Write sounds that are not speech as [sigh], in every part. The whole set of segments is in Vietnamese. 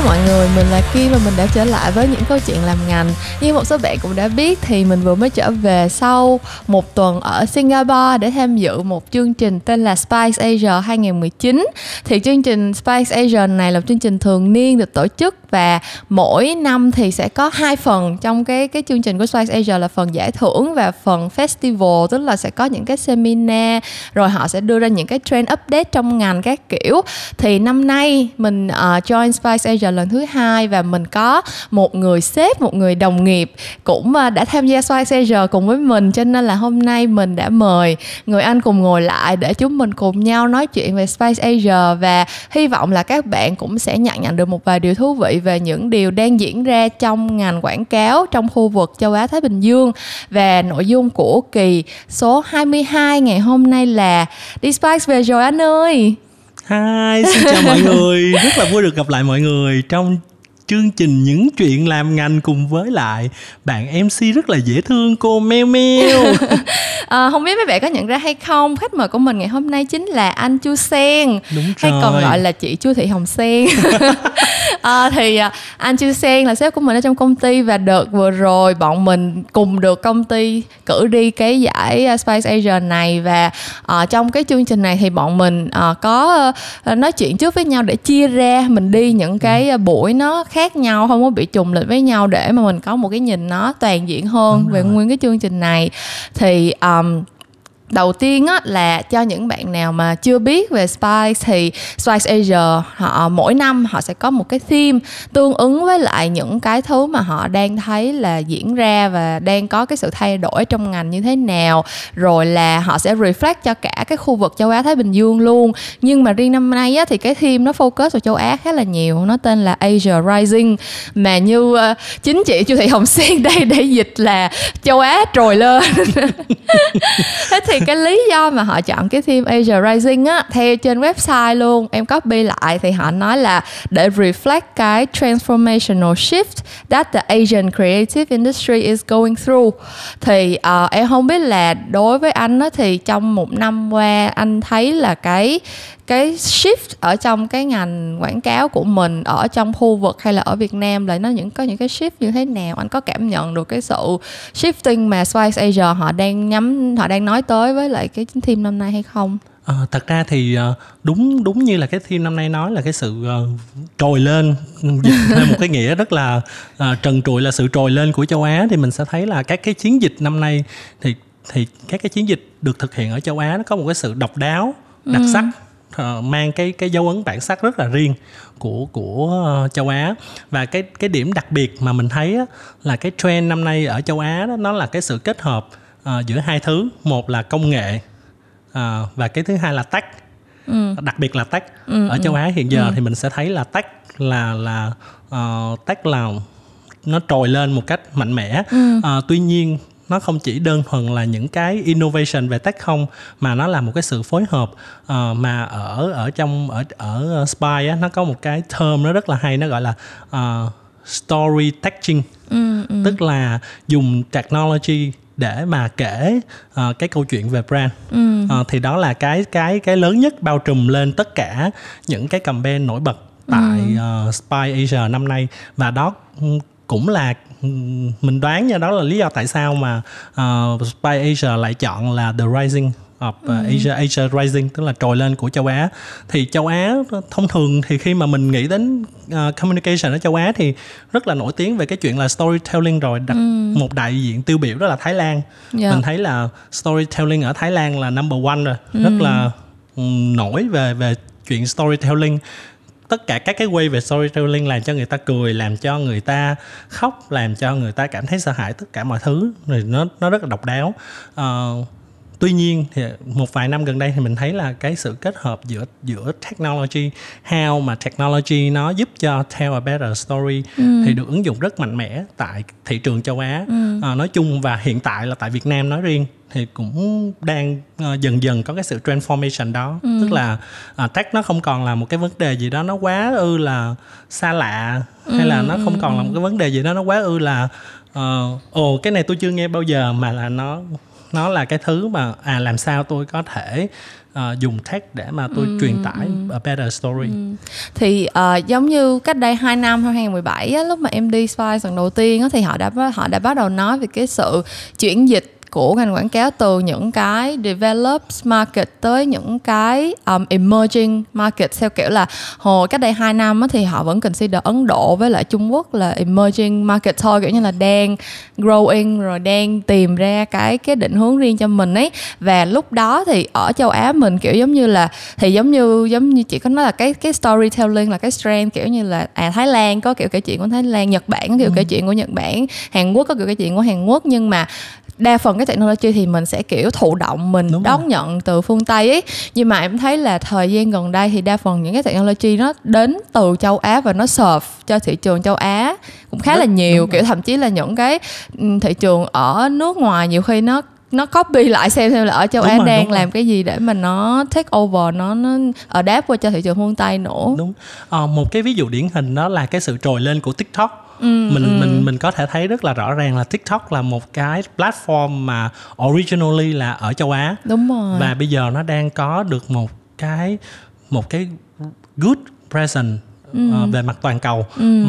tomorrow. Mọi người, mình là Kim và mình đã trở lại với những câu chuyện làm ngành. Như một số bạn cũng đã biết thì mình vừa mới trở về sau một tuần ở Singapore để tham dự một chương trình tên là Spice Asia 2019. Thì chương trình Spice Asia này là chương trình thường niên được tổ chức và mỗi năm thì sẽ có hai phần trong cái cái chương trình của Spice Asia là phần giải thưởng và phần festival tức là sẽ có những cái seminar rồi họ sẽ đưa ra những cái trend update trong ngành các kiểu thì năm nay mình uh, join Spice Asia lần thứ hai và mình có một người sếp, một người đồng nghiệp cũng ờ, đã tham gia Spice Asia cùng với mình. Cho nên là hôm nay mình đã mời người anh cùng ngồi lại để chúng mình cùng nhau nói chuyện về Space Asia và hy vọng là các bạn cũng sẽ nhận nhận được một vài điều thú vị về những điều đang diễn ra trong ngành quảng cáo trong khu vực châu Á Thái Bình Dương. Và nội dung của kỳ số 22 ngày hôm nay là đi Spice về rồi anh ơi. Hi, xin chào mọi [laughs] người. Rất là vui được gặp lại mọi người trong chương trình những chuyện làm ngành cùng với lại bạn MC rất là dễ thương cô Meo Meo. à, [laughs] không biết mấy bạn có nhận ra hay không khách mời của mình ngày hôm nay chính là anh Chu Sen Đúng hay rồi. còn gọi là chị Chu Thị Hồng Sen. à, [laughs] thì à, anh Chu Sen là sếp của mình ở trong công ty và đợt vừa rồi bọn mình cùng được công ty cử đi cái giải Spice Asia này và à, trong cái chương trình này thì bọn mình à, có à, nói chuyện trước với nhau để chia ra mình đi những cái à, buổi nó khác nhau không có bị trùng lịch với nhau để mà mình có một cái nhìn nó toàn diện hơn Đúng về rồi. nguyên cái chương trình này thì um, đầu tiên á là cho những bạn nào mà chưa biết về Spice thì Spice Asia họ mỗi năm họ sẽ có một cái theme tương ứng với lại những cái thứ mà họ đang thấy là diễn ra và đang có cái sự thay đổi trong ngành như thế nào. Rồi là họ sẽ reflect cho cả cái khu vực châu Á Thái Bình Dương luôn. Nhưng mà riêng năm nay á thì cái theme nó focus vào châu Á khá là nhiều. Nó tên là Asia Rising. Mà như uh, chính chị Chu Thị Hồng Sen đây để dịch là châu Á trồi lên. [laughs] Thế thì cái lý do mà họ chọn cái theme Asia Rising á theo trên website luôn em copy lại thì họ nói là để reflect cái transformational shift that the Asian creative industry is going through. Thì uh, em không biết là đối với anh á thì trong một năm qua anh thấy là cái cái shift ở trong cái ngành quảng cáo của mình ở trong khu vực hay là ở Việt Nam là nó những có những cái shift như thế nào? Anh có cảm nhận được cái sự shifting mà Spice Asia họ đang nhắm họ đang nói tới với lại cái theme năm nay hay không? Ờ, thật ra thì ờ, đúng đúng như là cái theme năm nay nói là cái sự ờ, trồi lên [laughs] thêm một cái nghĩa rất là ờ, trần trụi là sự trồi lên của châu Á. Thì mình sẽ thấy là các cái chiến dịch năm nay thì thì các cái chiến dịch được thực hiện ở châu Á nó có một cái sự độc đáo đặc sắc ờ, mang cái cái dấu ấn bản sắc rất là riêng của của ờ, châu Á. Và cái cái điểm đặc biệt mà mình thấy á, là cái trend năm nay ở châu Á đó nó là cái sự kết hợp ờ, giữa hai thứ. Một là công nghệ ờ, và cái thứ hai là tech. Đặc biệt là tech. Ở châu Á hiện giờ thì mình sẽ thấy là tech là là uh, tech là nó trồi lên một cách mạnh mẽ. Ờ, tuy nhiên nó không chỉ đơn thuần là những cái innovation về tech không mà nó là một cái sự phối hợp. Ờ, mà ở ở trong ở ở spy á, nó có một cái term nó rất là hay nó gọi là uh, story teching tức là dùng technology để mà kể ờ, cái câu chuyện về brand. Ờ, thì đó là cái cái cái lớn nhất bao trùm lên tất cả những cái campaign nổi bật tại ờ, Spy Asia năm nay. Và đó ừ, cũng là ừ, mình đoán nha đó là lý do tại sao mà ờ, Spy Asia lại chọn là The Rising of uh, Asia Asia Rising tức là trồi lên của châu Á. Thì châu Á thông thường thì khi mà mình nghĩ đến uh, communication ở châu Á thì rất là nổi tiếng về cái chuyện là storytelling rồi đặt một đại diện tiêu biểu đó là Thái Lan. Dạ. mình thấy là storytelling ở Thái Lan là number one rồi rất là ừm, nổi về về chuyện storytelling tất cả các cái way về storytelling làm cho người ta cười làm cho người ta khóc làm cho người ta cảm thấy sợ hãi tất cả mọi thứ. Rồi nó nó rất là độc đáo. Ờ, tuy nhiên thì một vài năm gần đây thì mình thấy là cái sự kết hợp giữa giữa technology how mà technology nó giúp cho tell a better story thì được ứng dụng rất mạnh mẽ tại thị trường châu Á. Ờ, nói chung và hiện tại là tại Việt Nam nói riêng thì cũng đang ờ, dần dần có cái sự transformation đó. Tức là uh, tech nó không còn là một cái vấn đề gì đó nó quá ư là xa lạ hay là nó không còn là một cái vấn đề gì đó nó quá ư là ờ, ồ cái này tôi chưa nghe bao giờ mà là nó nó là cái thứ mà à làm sao tôi có thể uh, dùng tech để mà tôi truyền tải a better story. Thì uh, giống như cách đây 2 năm 2017 á, lúc mà em đi Spice lần đầu tiên á, thì họ đã họ đã bắt đầu nói về cái sự chuyển dịch của ngành quảng cáo từ những cái developed market tới những cái um, emerging market. Theo kiểu là hồi cách đây 2 năm thì họ vẫn consider Ấn Độ với lại Trung Quốc là emerging market thôi kiểu như là đang growing rồi đang tìm ra cái cái định hướng riêng cho mình ấy. Và lúc đó thì ở châu Á mình kiểu giống như là thì giống như giống như chị có nói là cái cái storytelling là cái strength kiểu như là à Thái Lan có kiểu kể chuyện của Thái Lan Nhật Bản có kiểu ừ. kể chuyện của Nhật Bản Hàn Quốc có kiểu kể chuyện của Hàn Quốc. Nhưng mà đa phần cái technology thì mình sẽ kiểu thụ động mình Đúng đón rồi. nhận từ phương tây ấy nhưng mà em thấy là thời gian gần đây thì đa phần những cái technology nó đến từ châu á và nó serve cho thị trường châu á cũng khá Đúng, là nhiều kiểu thậm chí là những cái thị trường ở nước ngoài nhiều khi nó nó copy lại xem xem là ở châu đúng Á rồi, đang làm rồi. cái gì để mà nó take over nó nó ở đáp qua cho thị trường phương Tây nữa. Đúng. À, một cái ví dụ điển hình đó là cái sự trồi lên của TikTok Ừ, mình ừ. mình mình có thể thấy rất là rõ ràng là TikTok là một cái platform mà originally là ở châu Á. Đúng rồi. Và bây giờ nó đang có được một cái một cái good presence ừ. uh, về mặt toàn cầu. Ừ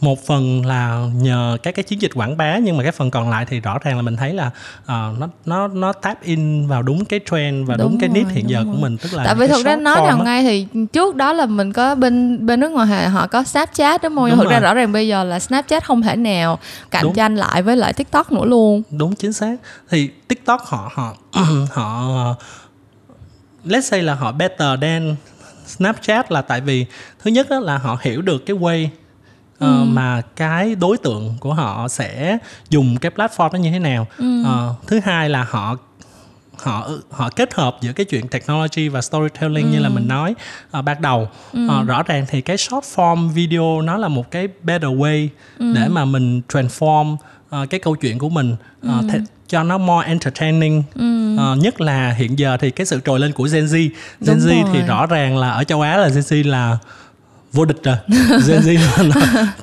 một phần là nhờ các cái chiến dịch quảng bá nhưng mà cái phần còn lại thì rõ ràng là mình thấy là uh, nó nó nó tap in vào đúng cái trend và đúng, đúng cái need hiện giờ rồi. của mình. Tức là tại vì thực ra nói thằng ngay thì trước đó là mình có bên bên nước ngoài họ có Snapchat đúng không nhưng thực ra rõ ràng bây giờ là Snapchat không thể nào cạnh đúng. tranh lại với lại TikTok nữa luôn. Đúng chính xác. Thì TikTok họ họ [clears throat] họ let's say là họ better than Snapchat là tại vì thứ nhất là họ hiểu được cái way uh, ừ. mà cái đối tượng của họ sẽ dùng cái platform đó như thế nào ừ. uh, thứ hai là họ họ họ kết hợp giữa cái chuyện technology và storytelling ừ. như là mình nói uh, ban đầu ừ. uh, rõ ràng thì cái short form video nó là một cái better way ừ. để mà mình transform uh, cái câu chuyện của mình uh, ừ. th- cho nó more entertaining ừ. uh, nhất là hiện giờ thì cái sự trồi lên của Gen Z Gen Z thì rõ ràng là ở châu Á là Gen Z là vô địch rồi [laughs] Gen Z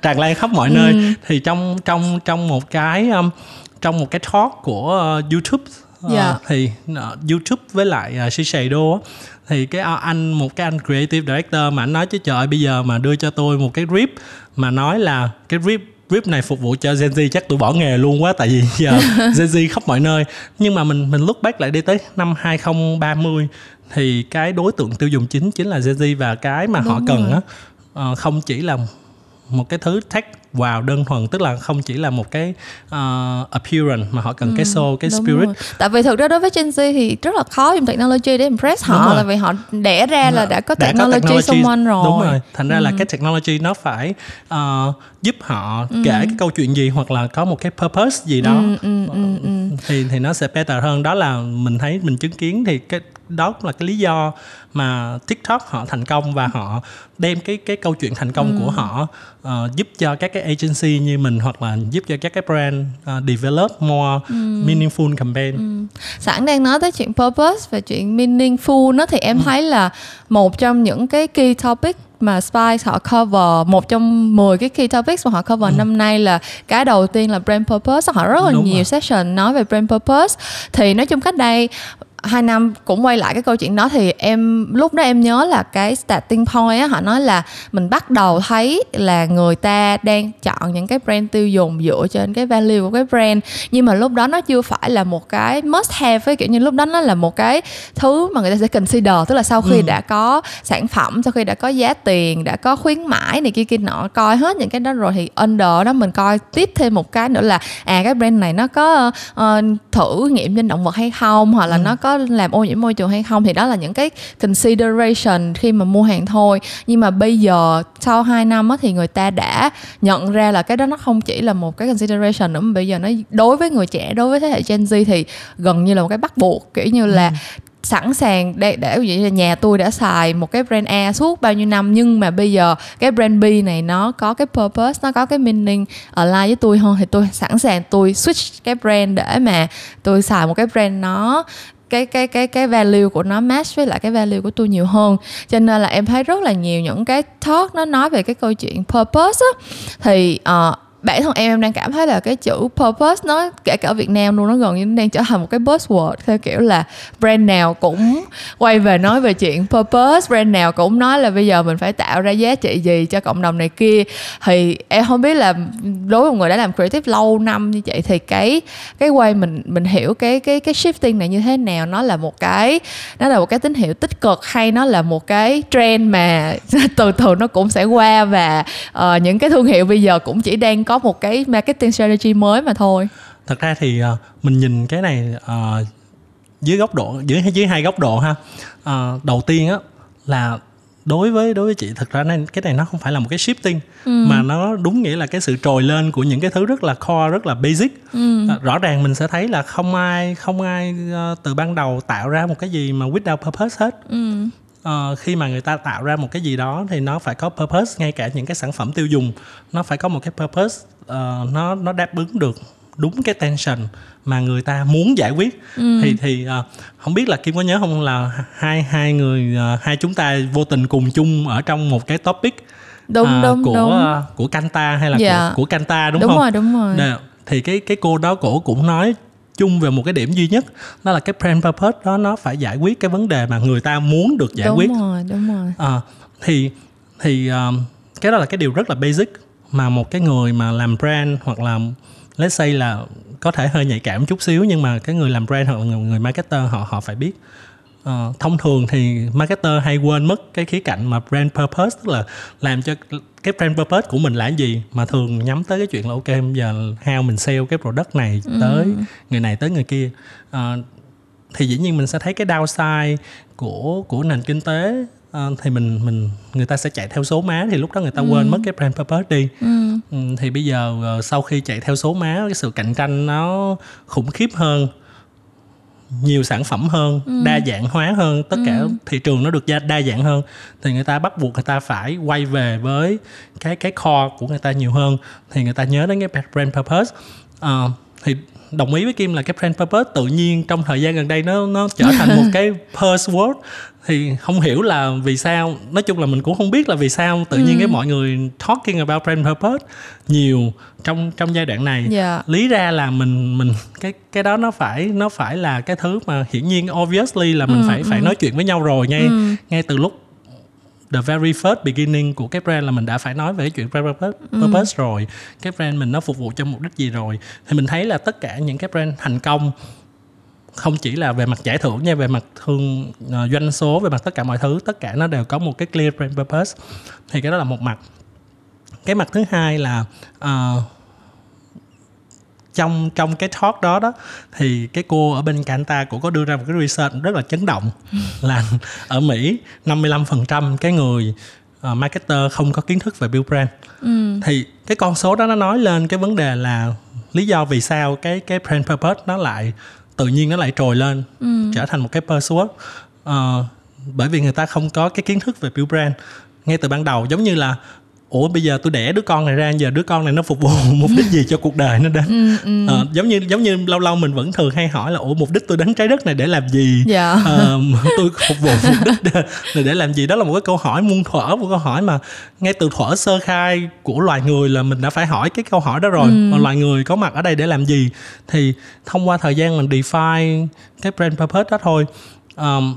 tràn lan khắp mọi nơi ừ. thì trong trong trong một cái um, trong một cái talk của uh, YouTube uh, yeah. Dạ. thì uh, YouTube với lại uh, Shiseido thì cái uh, anh một cái anh creative director mà anh nói chứ trời bây giờ mà đưa cho tôi một cái rip mà nói là cái rip rip này phục vụ cho Gen Z chắc tôi bỏ nghề luôn quá tại vì [laughs] giờ Gen Z khắp mọi nơi nhưng mà mình mình look back lại đi tới năm 2030 thì cái đối tượng tiêu dùng chính chính là Gen Z và cái mà Đúng họ cần á uh, không chỉ là một cái thứ tech vào đơn thuần tức là không chỉ là một cái uh, appearance mà họ cần ừ, cái soul cái spirit rồi. tại vì thực ra đối với Gen Z thì rất là khó dùng technology để impress họ là vì họ đẻ ra là đã có đã technology, có technology quanh rồi đúng rồi thành ra ừ. là cái technology nó phải uh, giúp họ ừ. kể cái câu chuyện gì hoặc là có một cái purpose gì đó ừ, ừ, ừ, ừ. thì thì nó sẽ better hơn đó là mình thấy mình chứng kiến thì cái đó là cái lý do mà TikTok họ thành công và họ đem cái cái câu chuyện thành công ừ. của họ uh, giúp cho các cái agency như mình hoặc là giúp cho các cái brand uh, develop more ừ. meaningful campaign. Ừ. Sẵn đang nói tới chuyện purpose và chuyện meaningful nó thì em ừ. thấy là một trong những cái key topic mà Spice họ cover một trong 10 cái key topics mà họ cover ừ. năm nay là cái đầu tiên là brand purpose họ rất là Đúng nhiều rồi. session nói về brand purpose thì nói chung cách đây hai năm cũng quay lại cái câu chuyện đó thì em lúc đó em nhớ là cái starting point á họ nói là mình bắt đầu thấy là người ta đang chọn những cái brand tiêu dùng dựa trên cái value của cái brand nhưng mà lúc đó nó chưa phải là một cái must have với kiểu như lúc đó nó là một cái thứ mà người ta sẽ consider tức là sau khi ừ. đã có sản phẩm sau khi đã có giá tiền đã có khuyến mãi này kia kia nọ coi hết những cái đó rồi thì under đó mình coi tiếp thêm một cái nữa là à cái brand này nó có uh, thử nghiệm trên động vật hay không hoặc là ừ. nó có làm ô nhiễm môi trường hay không thì đó là những cái consideration khi mà mua hàng thôi. Nhưng mà bây giờ sau 2 năm á, thì người ta đã nhận ra là cái đó nó không chỉ là một cái consideration nữa mà bây giờ nó đối với người trẻ đối với thế hệ Gen Z thì gần như là một cái bắt buộc. Kiểu như là ừ. sẵn sàng để để ví dụ như nhà tôi đã xài một cái brand A suốt bao nhiêu năm nhưng mà bây giờ cái brand B này nó có cái purpose nó có cái meaning align với tôi hơn thì tôi sẵn sàng tôi switch cái brand để mà tôi xài một cái brand nó cái cái cái cái value của nó match với lại cái value của tôi nhiều hơn. Cho nên là em thấy rất là nhiều những cái talk nó nói về cái câu chuyện purpose á. Thì uh, bản thân em em đang cảm thấy là cái chữ purpose nó kể cả ở Việt Nam luôn nó gần như đang trở thành một cái buzzword. Theo kiểu là brand nào cũng quay về nói về chuyện purpose brand nào cũng nói là bây giờ mình phải tạo ra giá trị gì cho cộng đồng này kia. Thì em không biết là đối với một người đã làm creative lâu năm như vậy thì cái cái quay mình mình hiểu cái cái cái shifting này như thế nào. Nó là một cái nó là một cái tín hiệu tích cực hay nó là một cái trend mà [laughs] từ từ nó cũng sẽ qua và uh, những cái thương hiệu bây giờ cũng chỉ đang có một cái marketing strategy mới mà thôi thật ra thì uh, mình nhìn cái này uh, dưới góc độ dưới dưới hai góc độ ha uh, đầu tiên á là đối với đối với chị thật ra nên cái này nó không phải là một cái shifting ừ. mà nó đúng nghĩa là cái sự trồi lên của những cái thứ rất là core rất là basic ừ. à, rõ ràng mình sẽ thấy là không ai không ai uh, từ ban đầu tạo ra một cái gì mà without purpose hết ừ. Uh, khi mà người ta tạo ra một cái gì đó thì nó phải có purpose ngay cả những cái sản phẩm tiêu dùng nó phải có một cái purpose uh, nó nó đáp ứng được đúng cái tension mà người ta muốn giải quyết ừ. thì thì uh, không biết là kim có nhớ không là hai hai người uh, hai chúng ta vô tình cùng chung ở trong một cái topic đúng uh, đúng của đúng. Uh, của Kanta hay là dạ. của của Kanta đúng, đúng không? Rồi, đúng rồi Để, thì cái cái cô đó cổ cũng nói chung về một cái điểm duy nhất đó là cái brand purpose đó nó phải giải quyết cái vấn đề mà người ta muốn được giải đúng quyết. rồi đúng rồi. À, thì thì um, cái đó là cái điều rất là basic mà một cái người mà làm brand hoặc là let's say là có thể hơi nhạy cảm chút xíu nhưng mà cái người làm brand hoặc là người, người marketer họ họ phải biết uh, thông thường thì marketer hay quên mất cái khía cạnh mà brand purpose tức là làm cho cái brand purpose của mình là cái gì mà thường nhắm tới cái chuyện là ok bây giờ how mình sell cái product này ừ. tới người này tới người kia uh, thì dĩ nhiên mình sẽ thấy cái downside của của nền kinh tế uh, thì mình mình người ta sẽ chạy theo số má thì lúc đó người ta ừ. quên mất cái brand purpose đi ừ. Um, thì bây giờ uh, sau khi chạy theo số má cái sự cạnh tranh nó khủng khiếp hơn nhiều sản phẩm hơn ừ. đa dạng hóa hơn tất cả ừ. thị trường nó được đa, đa dạng hơn thì người ta bắt buộc người ta phải quay về với cái cái core của người ta nhiều hơn thì người ta nhớ đến cái brand purpose uh, thì đồng ý với kim là cái brand purpose tự nhiên trong thời gian gần đây nó nó trở thành một [laughs] cái buzzword thì không hiểu là vì sao nói chung là mình cũng không biết là vì sao tự nhiên ừ. cái mọi người talking about brand purpose nhiều trong trong giai đoạn này yeah. Dạ. lý ra là mình mình cái cái đó nó phải nó phải là cái thứ mà hiển nhiên obviously là mình ừ, phải ừ. phải nói chuyện với nhau rồi ngay ừ. ngay từ lúc the very first beginning của cái brand là mình đã phải nói về cái chuyện brand purpose, ừ. purpose rồi cái brand mình nó phục vụ cho mục đích gì rồi thì mình thấy là tất cả những cái brand thành công không chỉ là về mặt giải thưởng nha về mặt thương uh, doanh số về mặt tất cả mọi thứ tất cả nó đều có một cái clear brand purpose. Thì cái đó là một mặt. Cái mặt thứ hai là uh, trong trong cái talk đó đó thì cái cô ở bên Canta cũng có đưa ra một cái research rất là chấn động [laughs] là ở Mỹ 55% cái người uh, marketer không có kiến thức về build brand. Ừ. thì cái con số đó nó nói lên cái vấn đề là lý do vì sao cái cái brand purpose nó lại tự nhiên nó lại trồi lên ừ. trở thành một cái buzzword uh, bởi vì người ta không có cái kiến thức về build brand ngay từ ban đầu giống như là ủa bây giờ tôi đẻ đứa con này ra giờ đứa con này nó phục vụ [laughs] mục đích gì cho cuộc đời nó đến ừ, ừ. À, giống như giống như lâu lâu mình vẫn thường hay hỏi là ủa mục đích tôi đến trái đất này để làm gì dạ. [laughs] à, tôi phục vụ mục đích [laughs] này để làm gì đó là một cái câu hỏi muôn thuở một câu hỏi mà ngay từ thuở sơ khai của loài người là mình đã phải hỏi cái câu hỏi đó rồi ừ. mà loài người có mặt ở đây để làm gì thì thông qua thời gian mình define cái brand purpose đó thôi um,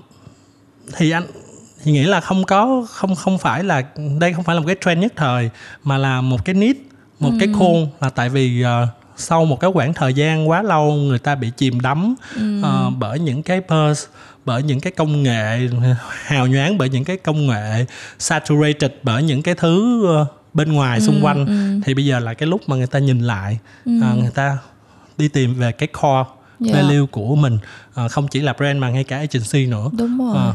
thì anh thì nghĩ là không có không không phải là đây không phải là một cái trend nhất thời mà là một cái need một ừ. cái khuôn là tại vì uh, sau một cái khoảng thời gian quá lâu người ta bị chìm đắm ừ. uh, bởi những cái purse bởi những cái công nghệ hào nhoáng bởi những cái công nghệ saturated bởi những cái thứ uh, bên ngoài ừ, xung quanh ừ. thì bây giờ là cái lúc mà người ta nhìn lại ừ. uh, người ta đi tìm về cái core yeah. Dạ. value của mình uh, không chỉ là brand mà ngay cả agency nữa đúng rồi uh,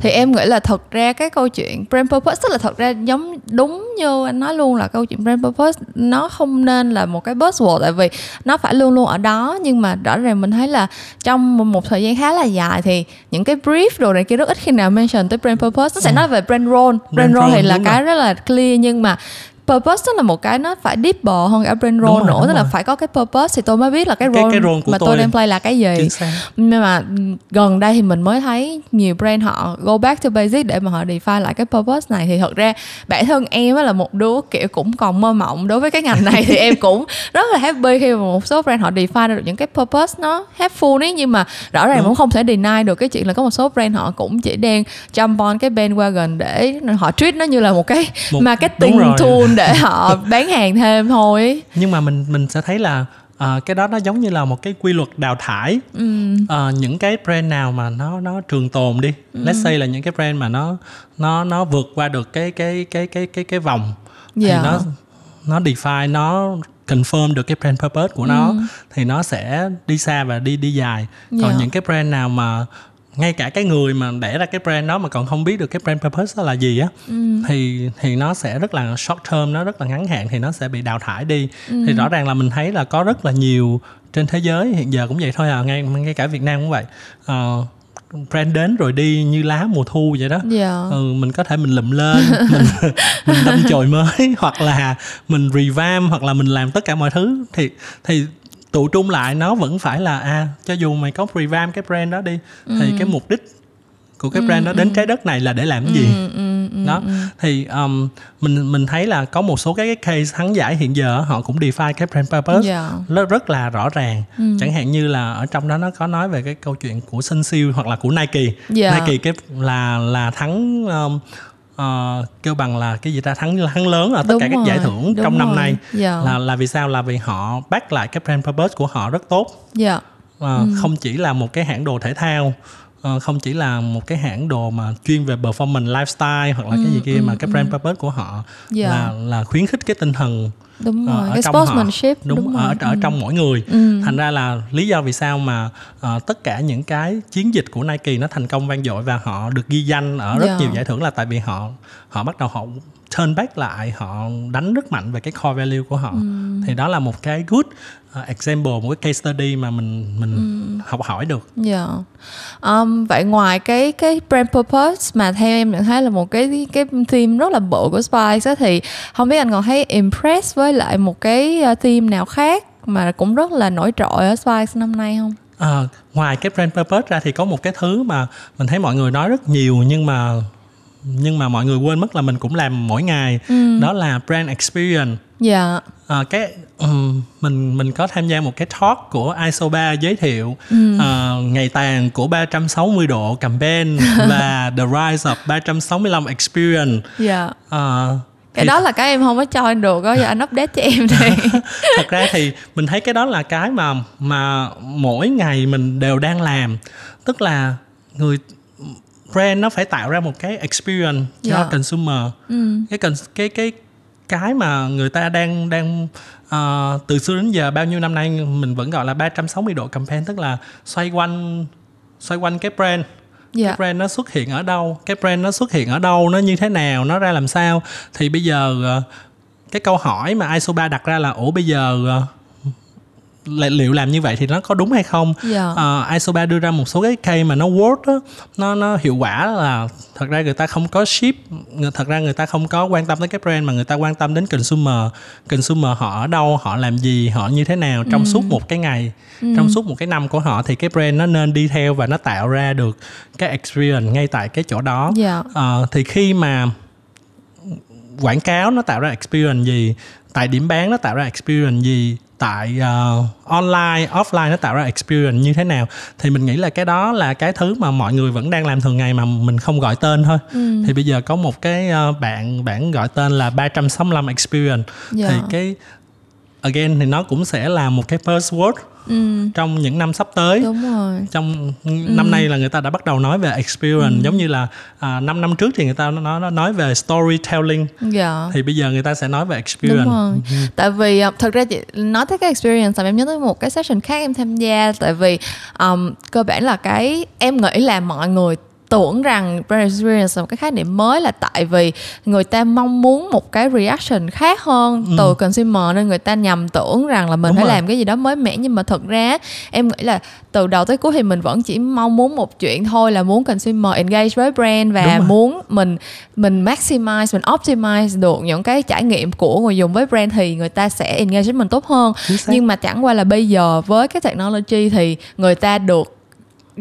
thì em nghĩ là thật ra cái câu chuyện brand purpose tức là thật ra giống đúng như anh nói luôn là câu chuyện brand purpose nó không nên là một cái buzzword tại vì nó phải luôn luôn ở đó. Nhưng mà rõ ràng mình thấy là trong một thời gian khá là dài thì những cái brief đồ này kia rất ít khi nào mention tới brand purpose. Nó sẽ ừ. nói về brand role brand, brand role thì là cái rất là clear nhưng mà purpose đó là một cái nó phải deeper hơn cả brand role nữa tức là phải có cái purpose. Thì tôi mới biết là cái Cái- role, cái role của mà tôi. tôi. đang play là cái gì. Nhưng mà gần đây thì mình mới thấy nhiều brand họ go back to basic để mà họ define lại cái purpose này. Thì thật ra bản thân em là một đứa kiểu cũng còn mơ mộng đối với cái ngành này thì em cũng rất là happy khi mà một số brand họ define được những cái purpose nó helpful ấy. Nhưng mà rõ ràng Đúng. cũng không thể deny được cái chuyện là có một số brand họ cũng chỉ đang jump on cái bandwagon để họ treat nó như là một cái Một- marketing tool để [laughs] họ bán hàng thêm thôi. Nhưng mà mình mình sẽ thấy là à, cái đó nó giống như là một cái quy luật đào thải. Ừ. Ờ, những cái brand nào mà nó nó trường tồn đi. Let's say là những cái brand mà nó nó nó vượt qua được cái cái cái cái cái cái vòng Dạ. thì nó nó define nó confirm được cái brand purpose của nó. Thì nó sẽ đi xa và đi đi dài. Còn Dạ. những cái brand nào mà ngay cả cái người mà đẻ ra cái brand đó mà còn không biết được cái brand purpose đó là gì á thì thì nó sẽ rất là short term nó rất là ngắn hạn thì nó sẽ bị đào thải đi. Thì rõ ràng là mình thấy là có rất là nhiều trên thế giới hiện giờ cũng vậy thôi à ngay ngay cả Việt Nam cũng vậy. Ờ, brand đến rồi đi như lá mùa thu vậy đó. Dạ. ừ, mình có thể mình lụm lên [laughs] mình mình đâm chồi mới hoặc là mình revamp hoặc là mình làm tất cả mọi thứ. Thì thì tụ trung lại nó vẫn phải là à cho dù mày có revamp cái brand đó đi thì cái mục đích của cái brand đó đến trái đất này là để làm cái gì? Ừ, ừ, ừ, đó. thì um, mình mình thấy là có một số cái, cái case thắng giải hiện giờ họ cũng define cái brand purpose Dạ. nó rất là rõ ràng. Chẳng hạn như là ở trong đó nó có nói về cái câu chuyện của Sun Siêu hoặc là của Nike. Dạ. Nike cái là là thắng um, ờ, kêu bằng là cái gì ta thắng thắng lớn ở tất Đúng cả các rồi, giải thưởng trong năm rồi. nay Dạ. là là vì sao là vì họ back lại cái brand purpose của họ rất tốt Dạ. Ờ, không chỉ là một cái hãng đồ thể thao ờ, không chỉ là một cái hãng đồ mà chuyên về performance lifestyle hoặc là cái gì kia mà cái brand purpose của họ Dạ. là là khuyến khích cái tinh thần đúng ờ, rồi ở cái trong họ. sportsmanship đúng, đúng, ở rồi. ở trong mỗi người Ừ. thành ra là lý do vì sao mà ờ, tất cả những cái chiến dịch của Nike nó thành công vang dội và họ được ghi danh ở rất Dạ. nhiều giải thưởng là tại vì họ họ bắt đầu họ turn back lại họ đánh rất mạnh về cái core value của họ Ừ. thì đó là một cái good ờ, example một cái case study mà mình mình Ừ. học hỏi được Dạ. Um, vậy ngoài cái cái brand purpose mà theo em nhận thấy là một cái cái theme rất là bự của Spice á, thì không biết anh còn thấy impress với lại một cái uh, theme nào khác mà cũng rất là nổi trội ở Spice năm nay không? Ờ, ngoài cái brand purpose ra thì có một cái thứ mà mình thấy mọi người nói rất nhiều nhưng mà nhưng mà mọi người quên mất là mình cũng làm mỗi ngày Ừ. đó là brand experience Dạ. Ờ, cái ừm, mình mình có tham gia một cái talk của ISO3 giới thiệu Ừ. ờ, ngày tàn của 360 độ campaign [laughs] và the rise of 365 experience Dạ. Ờ, Cái thì đó là cái em không có cho anh được á, giờ anh update cho em thì. [laughs] thật ra thì mình thấy cái đó là cái mà mà mỗi ngày mình đều đang làm tức là người brand nó phải tạo ra một cái experience cho Dạ. consumer ừ. cái cái cái cái mà người ta đang đang ờ, từ xưa đến giờ bao nhiêu năm nay mình vẫn gọi là 360 độ campaign tức là xoay quanh xoay quanh cái brand Dạ. cái brand nó xuất hiện ở đâu cái brand nó xuất hiện ở đâu nó như thế nào nó ra làm sao thì bây giờ ờ, cái câu hỏi mà ISO 3 đặt ra là ủa bây giờ ờ, li- liệu làm như vậy thì nó có đúng hay không Dạ. Ờ, ISO 3 đưa ra một số cái case mà nó work đó, nó nó hiệu quả là thật ra người ta không có ship thật ra người ta không có quan tâm đến cái brand mà người ta quan tâm đến consumer consumer họ ở đâu họ làm gì họ như thế nào trong suốt một cái ngày trong suốt một cái năm của họ thì cái brand nó nên đi theo và nó tạo ra được cái experience ngay tại cái chỗ đó Dạ. Ờ, thì khi mà quảng cáo nó tạo ra experience gì tại điểm bán nó tạo ra experience gì tại ờ, online offline nó tạo ra experience như thế nào thì mình nghĩ là cái đó là cái thứ mà mọi người vẫn đang làm thường ngày mà mình không gọi tên thôi Ừ. thì bây giờ có một cái ờ, bạn bạn gọi tên là 365 experience Dạ. thì cái again thì nó cũng sẽ là một cái buzzword Ừ. trong những năm sắp tới Đúng rồi. trong năm nay là người ta đã bắt đầu nói về experience giống như là à, 5 năm trước thì người ta nó, nó nói về storytelling Dạ. thì bây giờ người ta sẽ nói về experience Đúng rồi. Tại vì uh, thật ra chị nói tới cái experience làm em nhớ tới một cái session khác em tham gia tại vì um, cơ bản là cái em nghĩ là mọi người tưởng rằng brand experience là một cái khái niệm mới là tại vì người ta mong muốn một cái reaction khác hơn Ừ. từ consumer nên người ta nhầm tưởng rằng là mình Đúng phải rồi. làm cái gì đó mới mẻ nhưng mà thực ra em nghĩ là từ đầu tới cuối thì mình vẫn chỉ mong muốn một chuyện thôi là muốn consumer engage với brand và muốn mình mình maximize mình optimize được những cái trải nghiệm của người dùng với brand thì người ta sẽ engage với mình tốt hơn nhưng mà chẳng qua là bây giờ với cái technology thì người ta được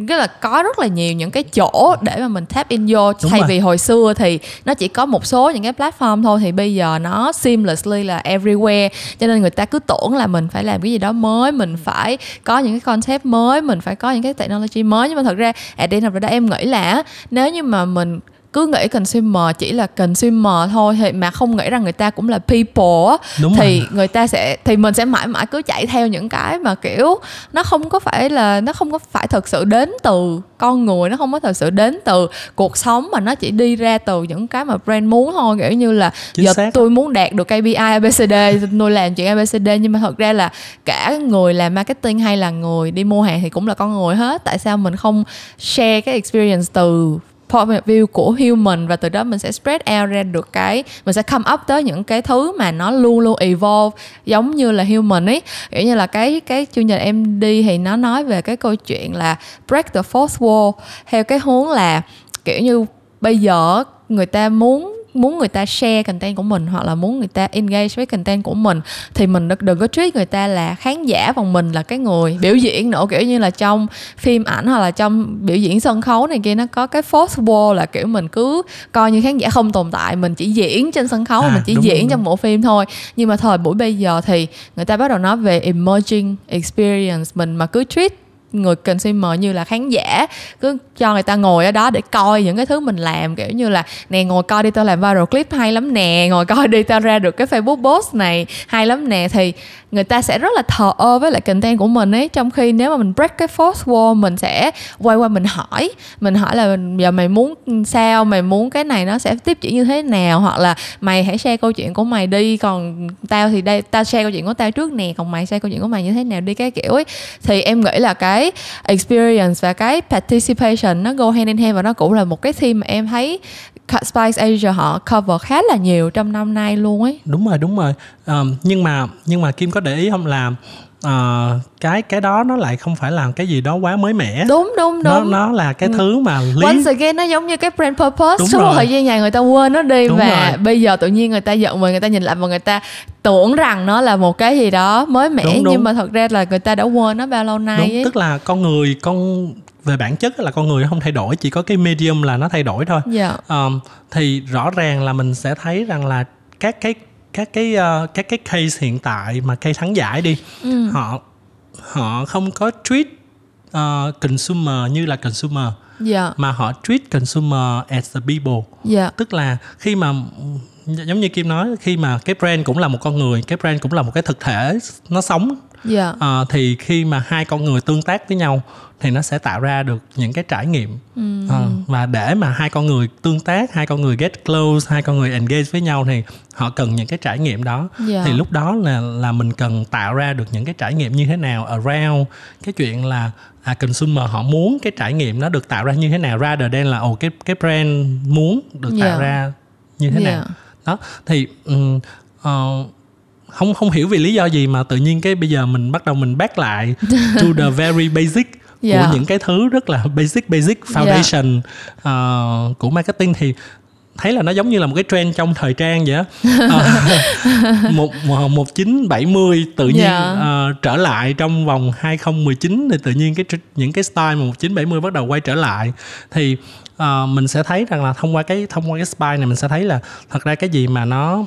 rất là có rất là nhiều những cái chỗ để mà mình tap in vô. Đúng thay rồi. vì hồi xưa thì nó chỉ có một số những cái platform thôi thì bây giờ nó seamlessly là everywhere. Cho nên người ta cứ tưởng là mình phải làm cái gì đó mới mình phải có những cái concept mới mình phải có những cái technology mới. Nhưng mà thật ra at the end of the day em nghĩ là nếu như mà mình cứ nghĩ consumer chỉ là consumer thôi thì mà không nghĩ rằng người ta cũng là people á Đúng thì rồi. người ta sẽ thì mình sẽ mãi mãi cứ chạy theo những cái mà kiểu nó không có phải là nó không có phải thực sự đến từ con người nó không có thực sự đến từ cuộc sống mà nó chỉ đi ra từ những cái mà brand muốn thôi kiểu như là Chính giờ xác. tôi muốn đạt được KPI ABCD tôi làm chuyện ABCD nhưng mà thật ra là cả người làm marketing hay là người đi mua hàng thì cũng là con người hết tại sao mình không share cái experience từ point of view của human và từ đó mình sẽ spread out ra được cái, mình sẽ come up tới những cái thứ mà nó luôn luôn evolve giống như là human ấy. Kiểu như là cái cái chương trình em đi thì nó nói về cái câu chuyện là break the fourth wall theo cái hướng là, kiểu như bây giờ người ta muốn muốn người ta share content của mình hoặc là muốn người ta engage với content của mình thì mình đừng, có treat người ta là khán giả còn mình là cái người biểu diễn nữa kiểu như là trong phim ảnh hoặc là trong biểu diễn sân khấu này kia nó có cái fourth wall là kiểu mình cứ coi như khán giả không tồn tại mình chỉ diễn trên sân khấu À, mình chỉ đúng, diễn đúng, trong bộ phim thôi. Nhưng mà thời buổi bây giờ thì người ta bắt đầu nói về emerging experience mình mà cứ treat người consumer như là khán giả, cứ cho người ta ngồi ở đó để coi những cái thứ mình làm, kiểu như là, nè, ngồi coi đi tao làm viral clip hay lắm nè, ngồi coi đi tao ra được cái facebook post này hay lắm nè, thì người ta sẽ rất là thờ ơ với lại content của mình ấy. Trong khi nếu mà mình break cái fourth wall, mình sẽ quay qua mình hỏi mình hỏi là giờ mày muốn sao, mày muốn cái này nó sẽ tiếp diễn như thế nào, hoặc là mày hãy share câu chuyện của mày đi, còn tao thì đây, tao share câu chuyện của tao trước nè, còn mày share câu chuyện của mày như thế nào đi, cái kiểu ấy. Thì em nghĩ là cái experience và cái participation nó go hand in hand và nó cũng là một cái theme mà em thấy Spice Asia họ cover khá là nhiều trong năm nay luôn ấy. Đúng rồi đúng rồi. Um, nhưng mà nhưng mà kim có để ý không là ờ, cái cái đó nó lại không phải là cái gì đó quá mới mẻ đúng đúng nó đúng nó là cái thứ mà lý Once again nó giống như cái brand purpose Đúng Suốt một rồi. thời gian dài người ta quên nó đi Đúng Và rồi. bây giờ tự nhiên người ta giận mình Người ta nhìn lại và người ta tưởng rằng nó là một cái gì đó mới mẻ Đúng, đúng. Nhưng mà thật ra là người ta đã quên nó bao lâu nay đúng ấy. tức là con người con về bản chất là con người không thay đổi chỉ có cái medium là nó thay đổi thôi Dạ Ờm, thì rõ ràng là mình sẽ thấy rằng là các cái các cái ờ, các cái case hiện tại mà case thắng giải đi Ừ. họ họ không có treat ờ, consumer như là consumer Dạ. mà họ treat consumer as a people. Dạ. Tức là khi mà giống như kim nói khi mà cái brand cũng là một con người cái brand cũng là một cái thực thể nó sống Dạ Ờ, thì khi mà hai con người tương tác với nhau thì nó sẽ tạo ra được những cái trải nghiệm Ờ, và để mà hai con người tương tác hai con người get close hai con người engage với nhau thì họ cần những cái trải nghiệm đó Dạ. thì lúc đó là là mình cần tạo ra được những cái trải nghiệm như thế nào around cái chuyện là à, consumer họ muốn cái trải nghiệm nó được tạo ra như thế nào rather than là ồ cái cái brand muốn được tạo Dạ. ra như thế Dạ. nào đó thì ừm, ờ, không không hiểu vì lý do gì mà tự nhiên cái bây giờ mình bắt đầu mình back lại [laughs] to the very basic Dạ. của những cái thứ rất là basic basic foundation ờ, của marketing thì thấy là nó giống như là một cái trend trong thời trang vậy á [laughs] Ờ, [laughs] một một- 1970 tự nhiên Dạ. ờ, trở lại trong vòng 2019 thì tự nhiên cái những cái style mà 1970 bắt đầu quay trở lại thì ờ, mình sẽ thấy rằng là thông qua cái thông qua cái spy này mình sẽ thấy là thật ra cái gì mà nó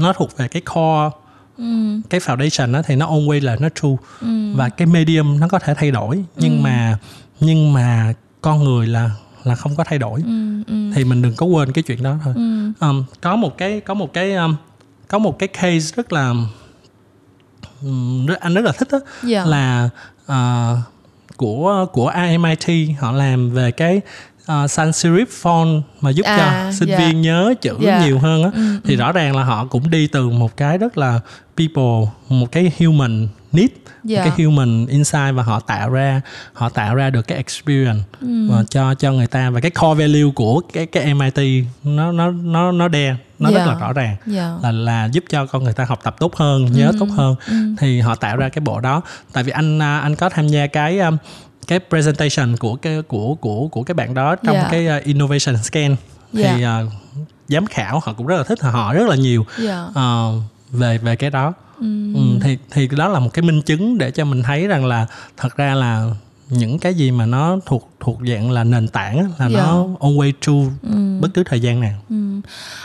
nó thuộc về cái core cái foundation đó thì nó always là nó true. Và cái medium nó có thể thay đổi nhưng mà nhưng mà con người là là không có thay đổi. Thì mình đừng có quên cái chuyện đó thôi. Um, có một cái có một cái um, có một cái case rất là um, rất, anh rất là thích đó, Dạ. là uh, của của IMIT họ làm về cái uh, sans serif font mà giúp À, cho sinh dạ. viên nhớ chữ Dạ. nhiều hơn á thì rõ ràng là họ cũng đi từ một cái rất là people một cái human need Dạ. cái human insight và họ tạo ra họ tạo ra được cái experience Ừ. và cho cho người ta và cái core value của cái cái MIT nó nó nó nó đe nó Dạ. rất là rõ ràng Dạ. là là giúp cho con người ta học tập tốt hơn nhớ tốt hơn thì họ tạo ra cái bộ đó tại vì anh à, anh có tham gia cái um, cái presentation của cái của của của cái bạn đó trong Dạ. cái uh, innovation scan thì Dạ. uh, giám khảo họ cũng rất là thích họ rất là nhiều Dạ. ờ, về về cái đó Ừ. ừ, thì thì đó là một cái minh chứng để cho mình thấy rằng là thật ra là những cái gì mà nó thuộc thuộc dạng là nền tảng là Dạ. nó always true bất cứ thời gian nào.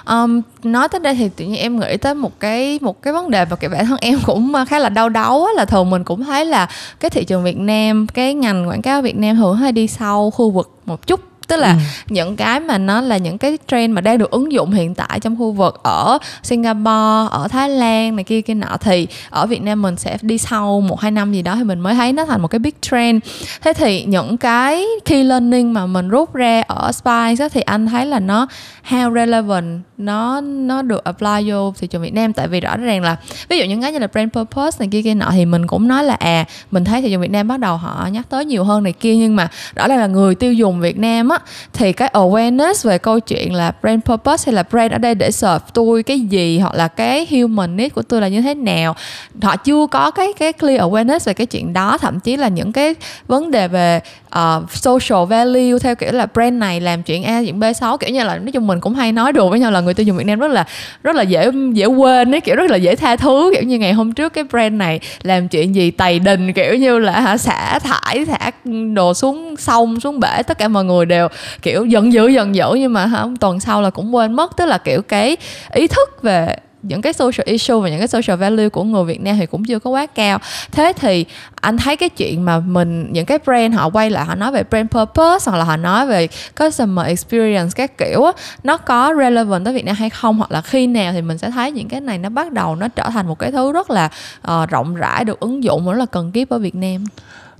Um, nói tới đây thì tự nhiên em nghĩ tới một cái một cái vấn đề mà kiểu bản thân em [laughs] cũng khá là đau đáu á, là thường mình cũng thấy là cái thị trường Việt Nam cái ngành quảng cáo Việt Nam thường hay đi sau khu vực một chút tức là những cái mà nó là những cái trend mà đang được ứng dụng hiện tại trong khu vực ở Singapore ở Thái Lan này kia kia nọ thì ở Việt Nam mình sẽ đi sau một hai năm gì đó thì mình mới thấy nó thành một cái big trend. Thế thì những cái key learning mà mình rút ra ở Spice á, thì anh thấy là nó how relevant nó nó được apply vô thị trường Việt Nam. Tại vì rõ ràng là ví dụ những cái như là brand purpose này kia kia nọ thì mình cũng nói là à mình thấy thị trường Việt Nam bắt đầu họ nhắc tới nhiều hơn này kia nhưng mà rõ ràng là người tiêu dùng Việt Nam á thì cái awareness về câu chuyện là brand purpose hay là brand ở đây để serve tôi cái gì hoặc là cái human need của tôi là như thế nào. Họ chưa có cái cái clear awareness về cái chuyện đó. Thậm chí là những cái vấn đề về uh, social value theo kiểu là brand này làm chuyện A chuyện B xấu. Kiểu như là nói chung mình cũng hay nói đùa với nhau là người tiêu dùng Việt Nam rất là rất là dễ dễ quên ấy kiểu rất là dễ tha thứ. Kiểu như ngày hôm trước cái brand này làm chuyện gì tày đình kiểu như là hả xả thải thả đồ xuống sông xuống bể. Tất cả mọi người đều kiểu giận dữ giận dữ nhưng mà hả tuần sau là cũng quên mất. Tức là kiểu cái ý thức về những cái social issue và những cái social value của người Việt Nam thì cũng chưa có quá cao. Thế thì anh thấy cái chuyện mà mình những cái brand họ quay lại họ nói về brand purpose hoặc là họ nói về customer experience các kiểu á nó có relevant tới Việt Nam hay không? Hoặc là khi nào thì mình sẽ thấy những cái này nó bắt đầu nó trở thành một cái thứ rất là uh, rộng rãi được ứng dụng và rất là cần kiếp ở Việt Nam?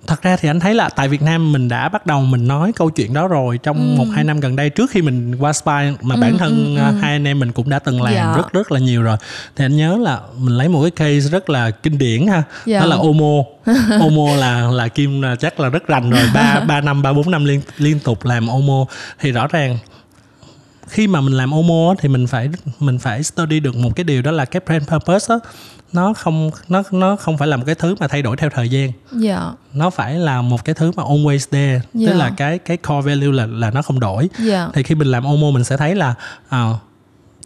Thật ra thì anh thấy là tại Việt Nam mình đã bắt đầu mình nói câu chuyện đó rồi trong một hai năm gần đây trước khi mình qua Spy mà bản thân à, hai anh em mình cũng đã từng làm Dạ. rất rất là nhiều rồi. Thì anh nhớ là mình lấy một cái case rất là kinh điển ha Dạ. đó là Omo. [laughs] Omo là là Kim là chắc là rất rành rồi ba ba năm ba bốn năm liên liên tục làm Omo. Thì rõ ràng khi mà mình làm Omo thì mình phải mình phải study được một cái điều đó là cái brand purpose á nó không nó nó không phải là một cái thứ mà thay đổi theo thời gian. Dạ. Nó phải là một cái thứ mà always there Dạ. tức là cái cái core value là là nó không đổi. Dạ. Thì khi mình làm Omo mình sẽ thấy là à,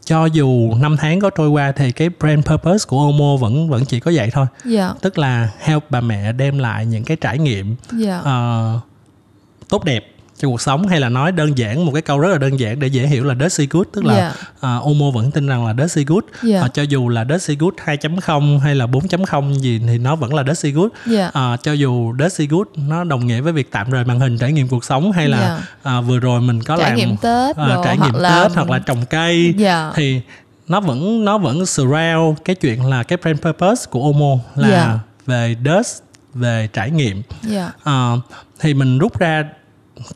cho dù năm tháng có trôi qua thì cái brand purpose của Omo vẫn vẫn chỉ có vậy thôi. Dạ. Tức là help bà mẹ đem lại những cái trải nghiệm dạ. ờ, tốt đẹp cho cuộc sống hay là nói đơn giản một cái câu rất là đơn giản để dễ hiểu là Dirty Good tức là Dạ. ờ, Omo vẫn tin rằng là Dirty Good Dạ. Ờ, cho dù là Dirty Good 2.0 hay là 4.0 gì thì nó vẫn là Dirty Good Dạ. Ờ, cho dù Dirty Good nó đồng nghĩa với việc tạm rời màn hình trải nghiệm cuộc sống hay là Dạ. ờ, vừa rồi mình có trải làm nghiệm Tết đồ, trải nghiệm là Tết hoặc là trồng cây Dạ. thì nó vẫn nó vẫn surround cái chuyện là cái brand purpose của Omo là Dạ. về dust về trải nghiệm dạ Ờ, thì mình rút ra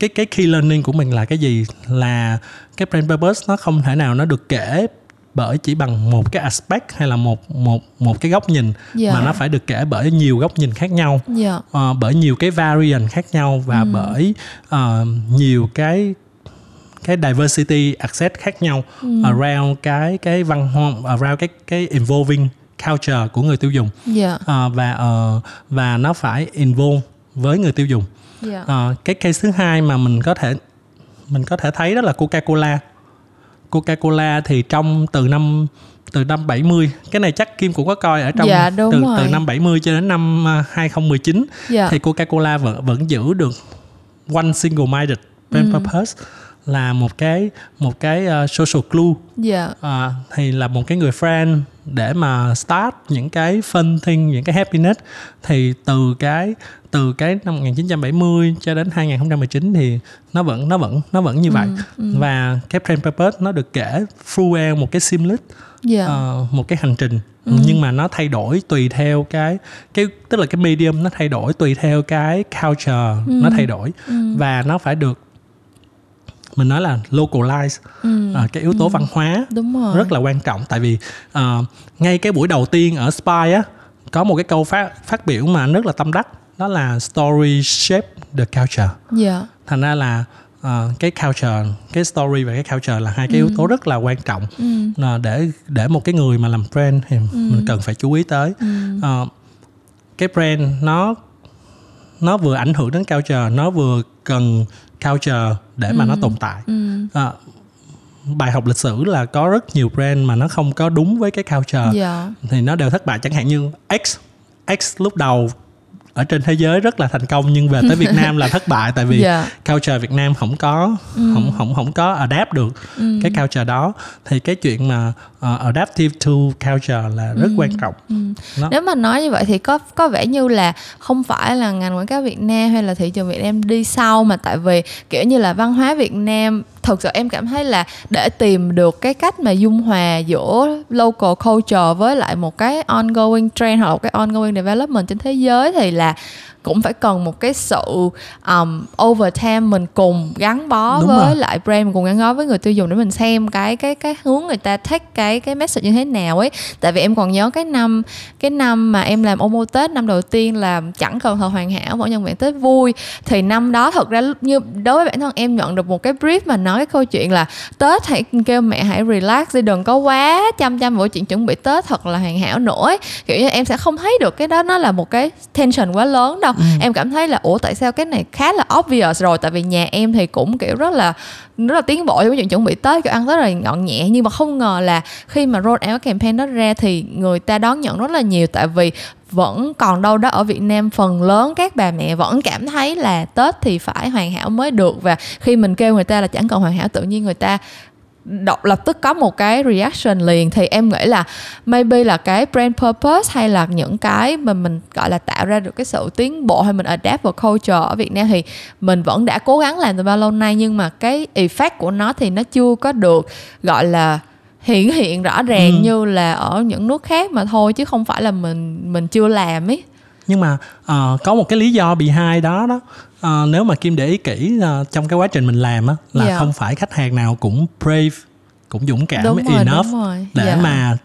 cái cái key learning của mình là cái gì? Là cái brand purpose nó không thể nào nó được kể bởi chỉ bằng một cái aspect hay là một một một cái góc nhìn Dạ. mà nó phải được kể bởi nhiều góc nhìn khác nhau. Dạ. Ờ, bởi nhiều cái variant khác nhau và bởi ờ, nhiều cái cái diversity access khác nhau around cái cái văn hóa around cái cái involving culture của người tiêu dùng. Dạ. Ờ, và ờ, và nó phải involve với người tiêu dùng dạ. Ờ, cái case thứ hai mà mình có thể mình có thể thấy đó là Coca-Cola. Coca-Cola thì trong từ năm từ năm 70 cái này chắc Kim cũng có coi ở trong Dạ, đúng từ rồi. từ năm 70 cho đến năm à, 2019 Dạ. thì Coca-Cola vẫn vẫn giữ được one single minded brand purpose là một cái một cái uh, social glue dạ. À, thì là một cái người friend để mà start những cái fun thing những cái happiness. Thì từ cái từ cái năm 1970 cho đến 2019 thì nó vẫn nó vẫn nó vẫn như vậy. và cái brand purpose nó được kể throughout một cái seamless dạ. ờ, một cái hành trình. Nhưng mà nó thay đổi tùy theo cái cái tức là cái medium nó thay đổi tùy theo cái culture nó thay đổi. Và nó phải được mình nói là localize ờ, cái yếu tố văn hóa đúng rồi. rất là quan trọng. Tại vì ờ, ngay cái buổi đầu tiên ở Spy á có một cái câu phát phát biểu mà rất là tâm đắc đó là story shape the culture. Dạ. Thành ra là ờ, cái culture cái story và cái culture là hai cái yếu tố rất là quan trọng. Ừ. Là để để một cái người mà làm brand thì mình cần phải chú ý tới. Ừ. Ờ, cái brand nó nó vừa ảnh hưởng đến culture nó vừa cần culture để mà nó tồn tại. Ừ. Ờ, bài học lịch sử là có rất nhiều brand mà nó không có đúng với cái culture. Dạ. Thì nó đều thất bại. Chẳng hạn như X X lúc đầu ở trên thế giới rất là thành công nhưng về tới Việt Nam là thất bại tại vì [laughs] dạ. culture Việt Nam không có không không không có adapt được ừ. cái culture đó. Thì cái chuyện mà uh, adaptive to culture là rất quan trọng. Ừ. Nếu mà nói như vậy thì có có vẻ như là không phải là ngành quảng cáo Việt Nam hay là thị trường Việt Nam đi sau mà tại vì kiểu như là văn hóa Việt Nam thực sự em cảm thấy là để tìm được cái cách mà dung hòa giữa local culture với lại một cái ongoing trend hoặc là một cái ongoing development trên thế giới thì là cũng phải cần một cái sự um, over time mình cùng gắn bó Đúng với rồi. lại brand mình cùng gắn bó với người tiêu dùng để mình xem cái cái cái hướng người ta take cái cái message như thế nào ấy tại vì em còn nhớ cái năm cái năm mà em làm Omo Tết năm đầu tiên làm chẳng cần thờ hoàn hảo mỗi nhân vẹn Tết vui thì năm đó thật ra như đối với bản thân em nhận được một cái brief mà nói cái câu chuyện là Tết hãy kêu mẹ hãy relax đi đừng có quá chăm chăm vào chuyện chuẩn bị Tết thật là hoàn hảo nữa ấy. kiểu như em sẽ không thấy được cái đó nó là một cái tension quá lớn đâu em cảm thấy là ủa tại sao cái này khá là obvious rồi? Tại vì nhà em thì cũng kiểu rất là rất là tiến bộ trong chuyện chuẩn bị Tết kiểu ăn rất là gọn nhẹ. Nhưng mà không ngờ là khi mà roll out cái campaign đó ra thì người ta đón nhận rất là nhiều. Tại vì vẫn còn đâu đó ở Việt Nam phần lớn các bà mẹ vẫn cảm thấy là Tết thì phải hoàn hảo mới được. Và khi mình kêu người ta là chẳng cần hoàn hảo tự nhiên người ta đọc lập tức có một cái reaction liền thì em nghĩ là maybe là cái brand purpose hay là những cái mà mình gọi là tạo ra được cái sự tiến bộ hay mình adapt vào culture ở Việt Nam thì mình vẫn đã cố gắng làm từ bao lâu nay nhưng mà cái effect của nó thì nó chưa có được gọi là hiển hiện rõ ràng Ừ. như là ở những nước khác mà thôi chứ không phải là mình mình chưa làm ấy nhưng mà ờ, có một cái lý do behind đó đó Ờ, nếu mà kim để ý kỹ ờ, trong cái quá trình mình làm á là Dạ. không phải khách hàng nào cũng brave cũng dũng cảm đúng rồi enough đúng rồi để Dạ. mà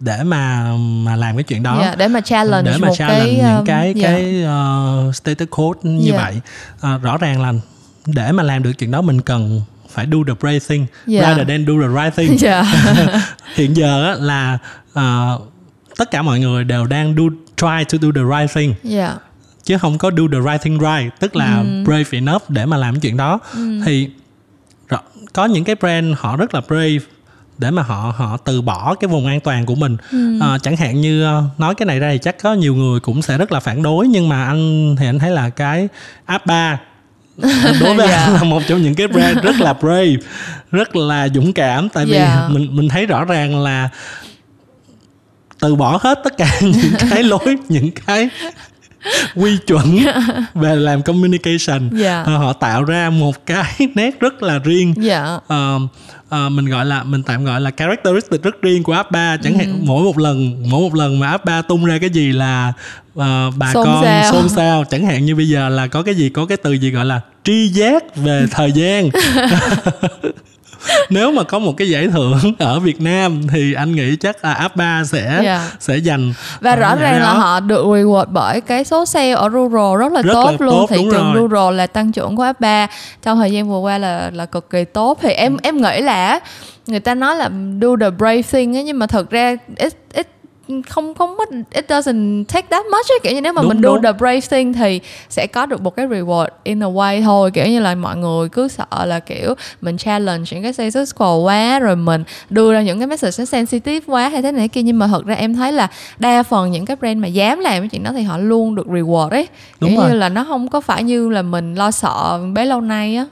để mà mà làm cái chuyện đó Dạ, để mà challenge để mà một challenge cái những cái dạ. cái uh, status code như Dạ. vậy Ờ, rõ ràng là để mà làm được chuyện đó mình cần phải do the brave thing Dạ. rather than do the right thing [laughs] dạ [laughs] hiện giờ á, là ờ, tất cả mọi người đều đang do try to do the right thing dạ chứ không có do the right thing right tức là Ừ. brave enough để mà làm cái chuyện đó thì rõ- có những cái brand họ rất là brave để mà họ họ từ bỏ cái vùng an toàn của mình Ừ. Ờ, chẳng hạn như ờ, nói cái này ra thì chắc có nhiều người cũng sẽ rất là phản đối nhưng mà anh thì anh thấy là cái app 3 [laughs] đối với Dạ. anh là một trong những cái brand rất là brave rất là dũng cảm tại vì Dạ. mình mình thấy rõ ràng là từ bỏ hết tất cả [laughs] những cái lối những cái quy chuẩn [laughs] về làm communication Dạ. Ờ, họ tạo ra một cái [laughs] nét rất là riêng dạ Ờ, ờ, mình gọi là mình tạm gọi là characteristic rất riêng của app 3 chẳng Ừ. hạn mỗi một lần mỗi một lần mà app 3 tung ra cái gì là ờ, bà Xôn con xao. xôn xao chẳng hạn như bây giờ là có cái gì có cái từ gì gọi là tri giác về thời gian nếu mà có một cái giải thưởng ở Việt Nam thì anh nghĩ chắc là app 3 sẽ Dạ. sẽ dành và rõ ràng là họ được reward bởi cái số sale ở rural rất là Rất tốt là luôn tốt, thị trường rồi. rural là tăng trưởng của app 3 trong thời gian vừa qua là là cực kỳ tốt thì Ừ. em em nghĩ là người ta nói là do the brave thing ấy nhưng mà thật ra it, it không không mất it doesn't take that much ấy. kiểu như nếu mà Đúng, mình do đúng. the brave thing thì sẽ có được một cái reward in a way thôi kiểu như là mọi người cứ sợ là kiểu mình challenge những cái status quo quá rồi mình đưa ra những cái message nó sensitive quá hay thế này kia nhưng mà thật ra em thấy là đa phần những cái brand mà dám làm cái chuyện đó thì họ luôn được reward ấy Đúng kiểu rồi. như là nó không có phải như là mình lo sợ bấy lâu nay á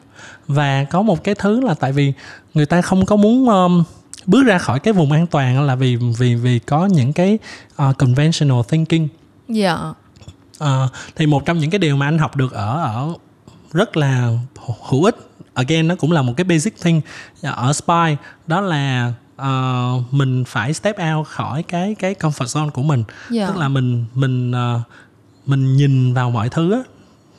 và có một cái thứ là tại vì người ta không có muốn um, bước ra khỏi cái vùng an toàn là vì vì vì có những cái uh, conventional thinking. Dạ. Ờ, thì một trong những cái điều mà anh học được ở ở rất là hữu- ích again nó cũng là một cái basic thing ở spy đó là ờ, mình phải step out khỏi cái cái comfort zone của mình. Dạ. tức là mình mình ờ, mình nhìn vào mọi thứ á,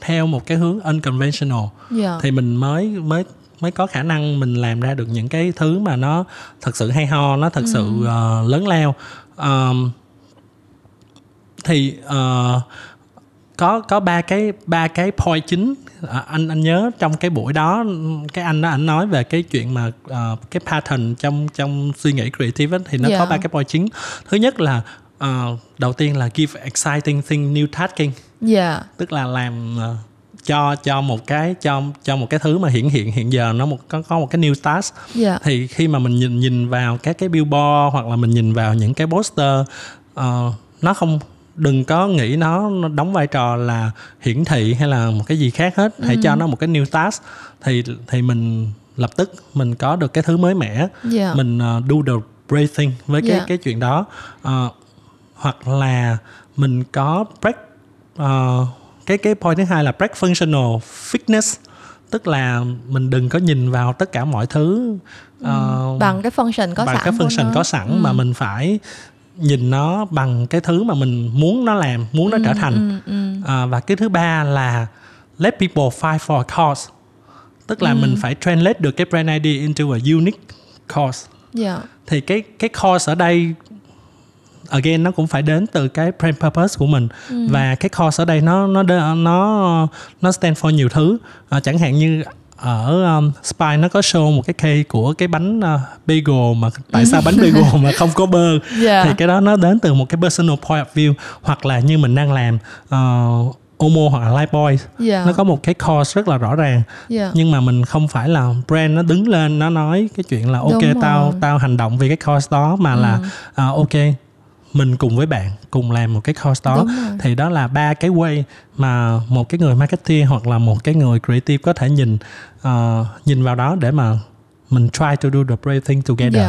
theo một cái hướng unconventional. Dạ. Thì mình mới mới mới có khả năng mình làm ra được những cái thứ mà nó thật sự hay ho nó thật sự ờ, lớn lao. Ờm, thì uh, có có ba cái ba cái point chính à, anh anh nhớ trong cái buổi đó cái anh đó anh nói về cái chuyện mà uh, cái pattern trong trong suy nghĩ creative ấy, thì nó Yeah. có ba cái point chính. Thứ nhất là uh, đầu tiên là give exciting thing new tasking. Dạ. Tức là làm ờ, cho cho một cái cho cho một cái thứ mà hiện hiện hiện giờ nó một có có một cái new task dạ. Thì khi mà mình nhìn nhìn vào các cái billboard hoặc là mình nhìn vào những cái poster ờ, nó không đừng có nghĩ nó, nó đóng vai trò là hiển thị hay là một cái gì khác hết. Hãy cho nó một cái new task thì thì mình lập tức mình có được cái thứ mới mẻ. Dạ. Mình uh, do the breathing với cái Yeah. cái chuyện đó. Ờ, hoặc là mình có break ờ, cái cái point thứ hai là break functional fitness tức là mình đừng có nhìn vào tất cả mọi thứ ờ, bằng cái function có bằng sẵn cái function có sẵn Ừ. mà mình phải nhìn nó bằng cái thứ mà mình muốn nó làm muốn nó trở thành ừ, ừ. À, và cái thứ ba là let people fight for a cause tức Ừ. là mình phải translate được cái brand idea into a unique cause dạ thì cái cái cause ở đây again nó cũng phải đến từ cái brand purpose của mình. Ừ. và cái cause ở đây nó nó nó nó stand for nhiều thứ. À, chẳng hạn như ở um, Spy nó có show một cái case của cái bánh uh, bagel mà tại sao bánh bagel mà không có bơ? [laughs] Dạ. thì cái đó nó đến từ một cái personal point of view hoặc là như mình đang làm uh, Omo hoặc là Lifebuoy. Dạ. Nó có một cái cause rất là rõ ràng. Dạ. Nhưng mà mình không phải là brand nó đứng lên nó nói cái chuyện là ok Đúng tao rồi. tao hành động vì cái cause đó mà là à, ok mình cùng với bạn cùng làm một cái cause đó. Thì đó là ba cái way mà một cái người marketing hoặc là một cái người creative có thể nhìn ờ, nhìn vào đó để mà mình try to do the brave thing together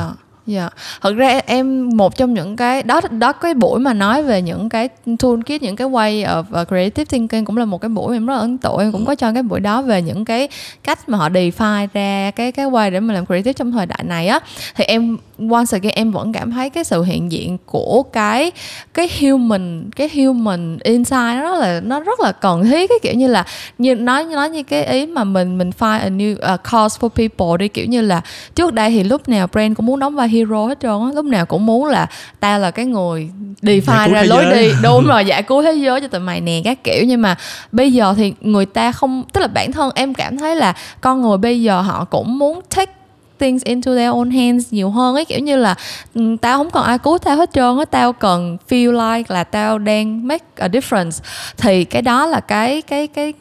Dạ, dạ. Thật ra em một trong những cái đó đó cái buổi mà nói về những cái toolkit những cái way of uh, creative thinking cũng là một cái buổi em rất là ấn tượng. Em cũng có cho cái buổi đó về những cái cách mà họ define ra cái cái way để mà làm creative trong thời đại này á. Thì em once again em vẫn cảm thấy cái sự hiện diện của cái cái human cái human insight nó là nó rất là cần thiết cái kiểu như là như nói nói như cái ý mà mình mình find a new uh, cause for people đi. Kiểu như là trước đây thì lúc nào brand cũng muốn đóng vai hero hết trơn á. Lúc nào cũng muốn là tao là cái người define cứu ra lối giới. đi. [laughs] Đúng rồi giải cứu thế giới cho tụi mày nè các kiểu. Nhưng mà bây giờ thì người ta không tức là bản thân em cảm thấy là con người bây giờ họ cũng muốn take things into their own hands nhiều hơn ấy. Kiểu như là ừ, tao không còn ai cứu tao hết trơn á. Tao cần feel like là tao đang make a difference. Thì cái đó là cái cái cái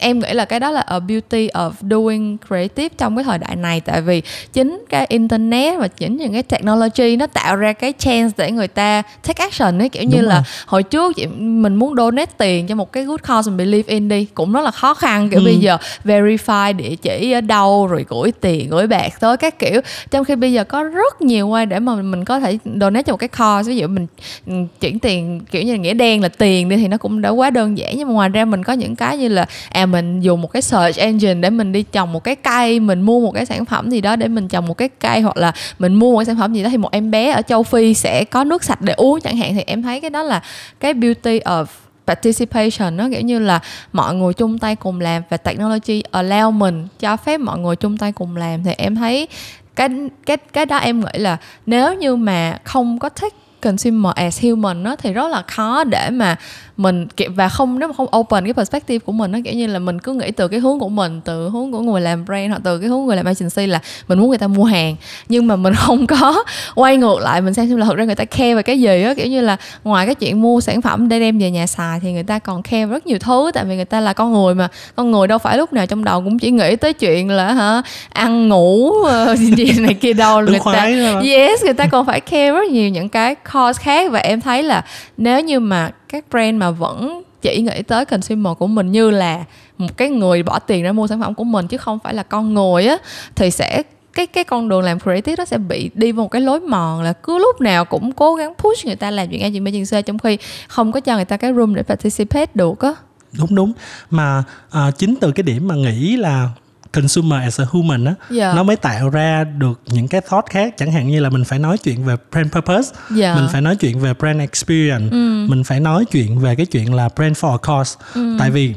em nghĩ là cái đó là a beauty of doing creative trong cái thời đại này. Tại vì chính cái internet và chính những cái technology nó tạo ra cái chance để người ta take action ấy. Kiểu như Đúng là rồi. hồi trước chị, mình muốn donate tiền cho một cái good cause mình believe in đi. Cũng rất là khó khăn. Kiểu Ừ. bây giờ verify địa chỉ ở đâu rồi gửi tiền gửi bạc tới các kiểu. Trong khi bây giờ có rất nhiều way để mà mình có thể donate cho một cái cause. Ví dụ mình ừ, chuyển tiền kiểu như là nghĩa đen là tiền đi thì nó cũng đã quá đơn giản. Nhưng mà ngoài ra mình có những cái như là à mình dùng một cái search engine để mình đi trồng một cái cây, mình mua một cái sản phẩm gì đó để mình trồng một cái cây, hoặc là mình mua một cái sản phẩm gì đó thì một em bé ở châu phi sẽ có nước sạch để uống chẳng hạn. Thì em thấy cái đó là cái beauty of participation, nó kiểu như là mọi người chung tay cùng làm và technology allow mình, cho phép mọi người chung tay cùng làm. Thì em thấy cái cái cái đó em nghĩ là nếu như mà không có thích consumer as human nó thì rất là khó để mà mình và không nếu mà không open cái perspective của mình nó kiểu như là mình cứ nghĩ từ cái hướng của mình từ hướng của người làm brand hoặc từ cái hướng người làm agency là mình muốn người ta mua hàng. Nhưng mà mình [laughs] không có quay ngược lại mình xem xem là thực ra người ta care về cái gì á. Kiểu như là ngoài cái chuyện mua sản phẩm để đem về nhà xài thì người ta còn care rất nhiều thứ tại vì người ta là con người mà con người đâu phải lúc nào trong đầu cũng chỉ nghĩ tới chuyện là hả ăn ngủ ờ, [laughs] gì này kia đâu. Người ta yes người ta còn phải care rất nhiều những cái cause khác. Và em thấy là nếu như mà các brand mà vẫn chỉ nghĩ tới consumer của mình như là một cái người bỏ tiền ra mua sản phẩm của mình chứ không phải là con người á thì sẽ cái cái con đường làm creative nó sẽ bị đi vào một cái lối mòn là cứ lúc nào cũng cố gắng push người ta làm chuyện A chuyện B chuyện C trong khi không có cho người ta cái room để participate được á. Đúng đúng. Mà à, chính từ cái điểm mà nghĩ là consumer as a human á Dạ. nó mới tạo ra được những cái thought khác chẳng hạn như là mình phải nói chuyện về brand purpose Dạ. mình phải nói chuyện về brand experience Ừ. mình phải nói chuyện về cái chuyện là brand for a cause tại vì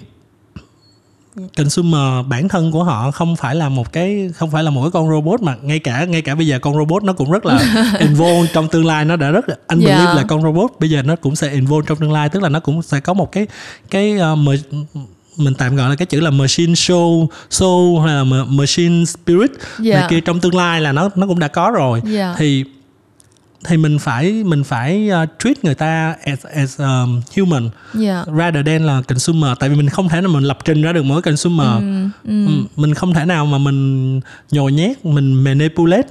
consumer bản thân của họ không phải là một cái không phải là một cái con robot mà ngay cả ngay cả bây giờ con robot nó cũng rất là [laughs] involved trong tương lai nó đã rất là anh believe Yeah. là con robot bây giờ nó cũng sẽ involved trong tương lai tức là nó cũng sẽ có một cái cái uh, mình tạm gọi là cái chữ là machine soul soul hay là ma- machine spirit. Yeah. này kia trong tương lai là nó nó cũng đã có rồi. Yeah. thì thì mình phải mình phải uh, treat người ta as as um, human dạ. rather than là consumer. Tại vì mình không thể nào mình lập trình ra được mỗi consumer. Ừ, Ừ, mình không thể nào mà mình nhồi nhét mình manipulate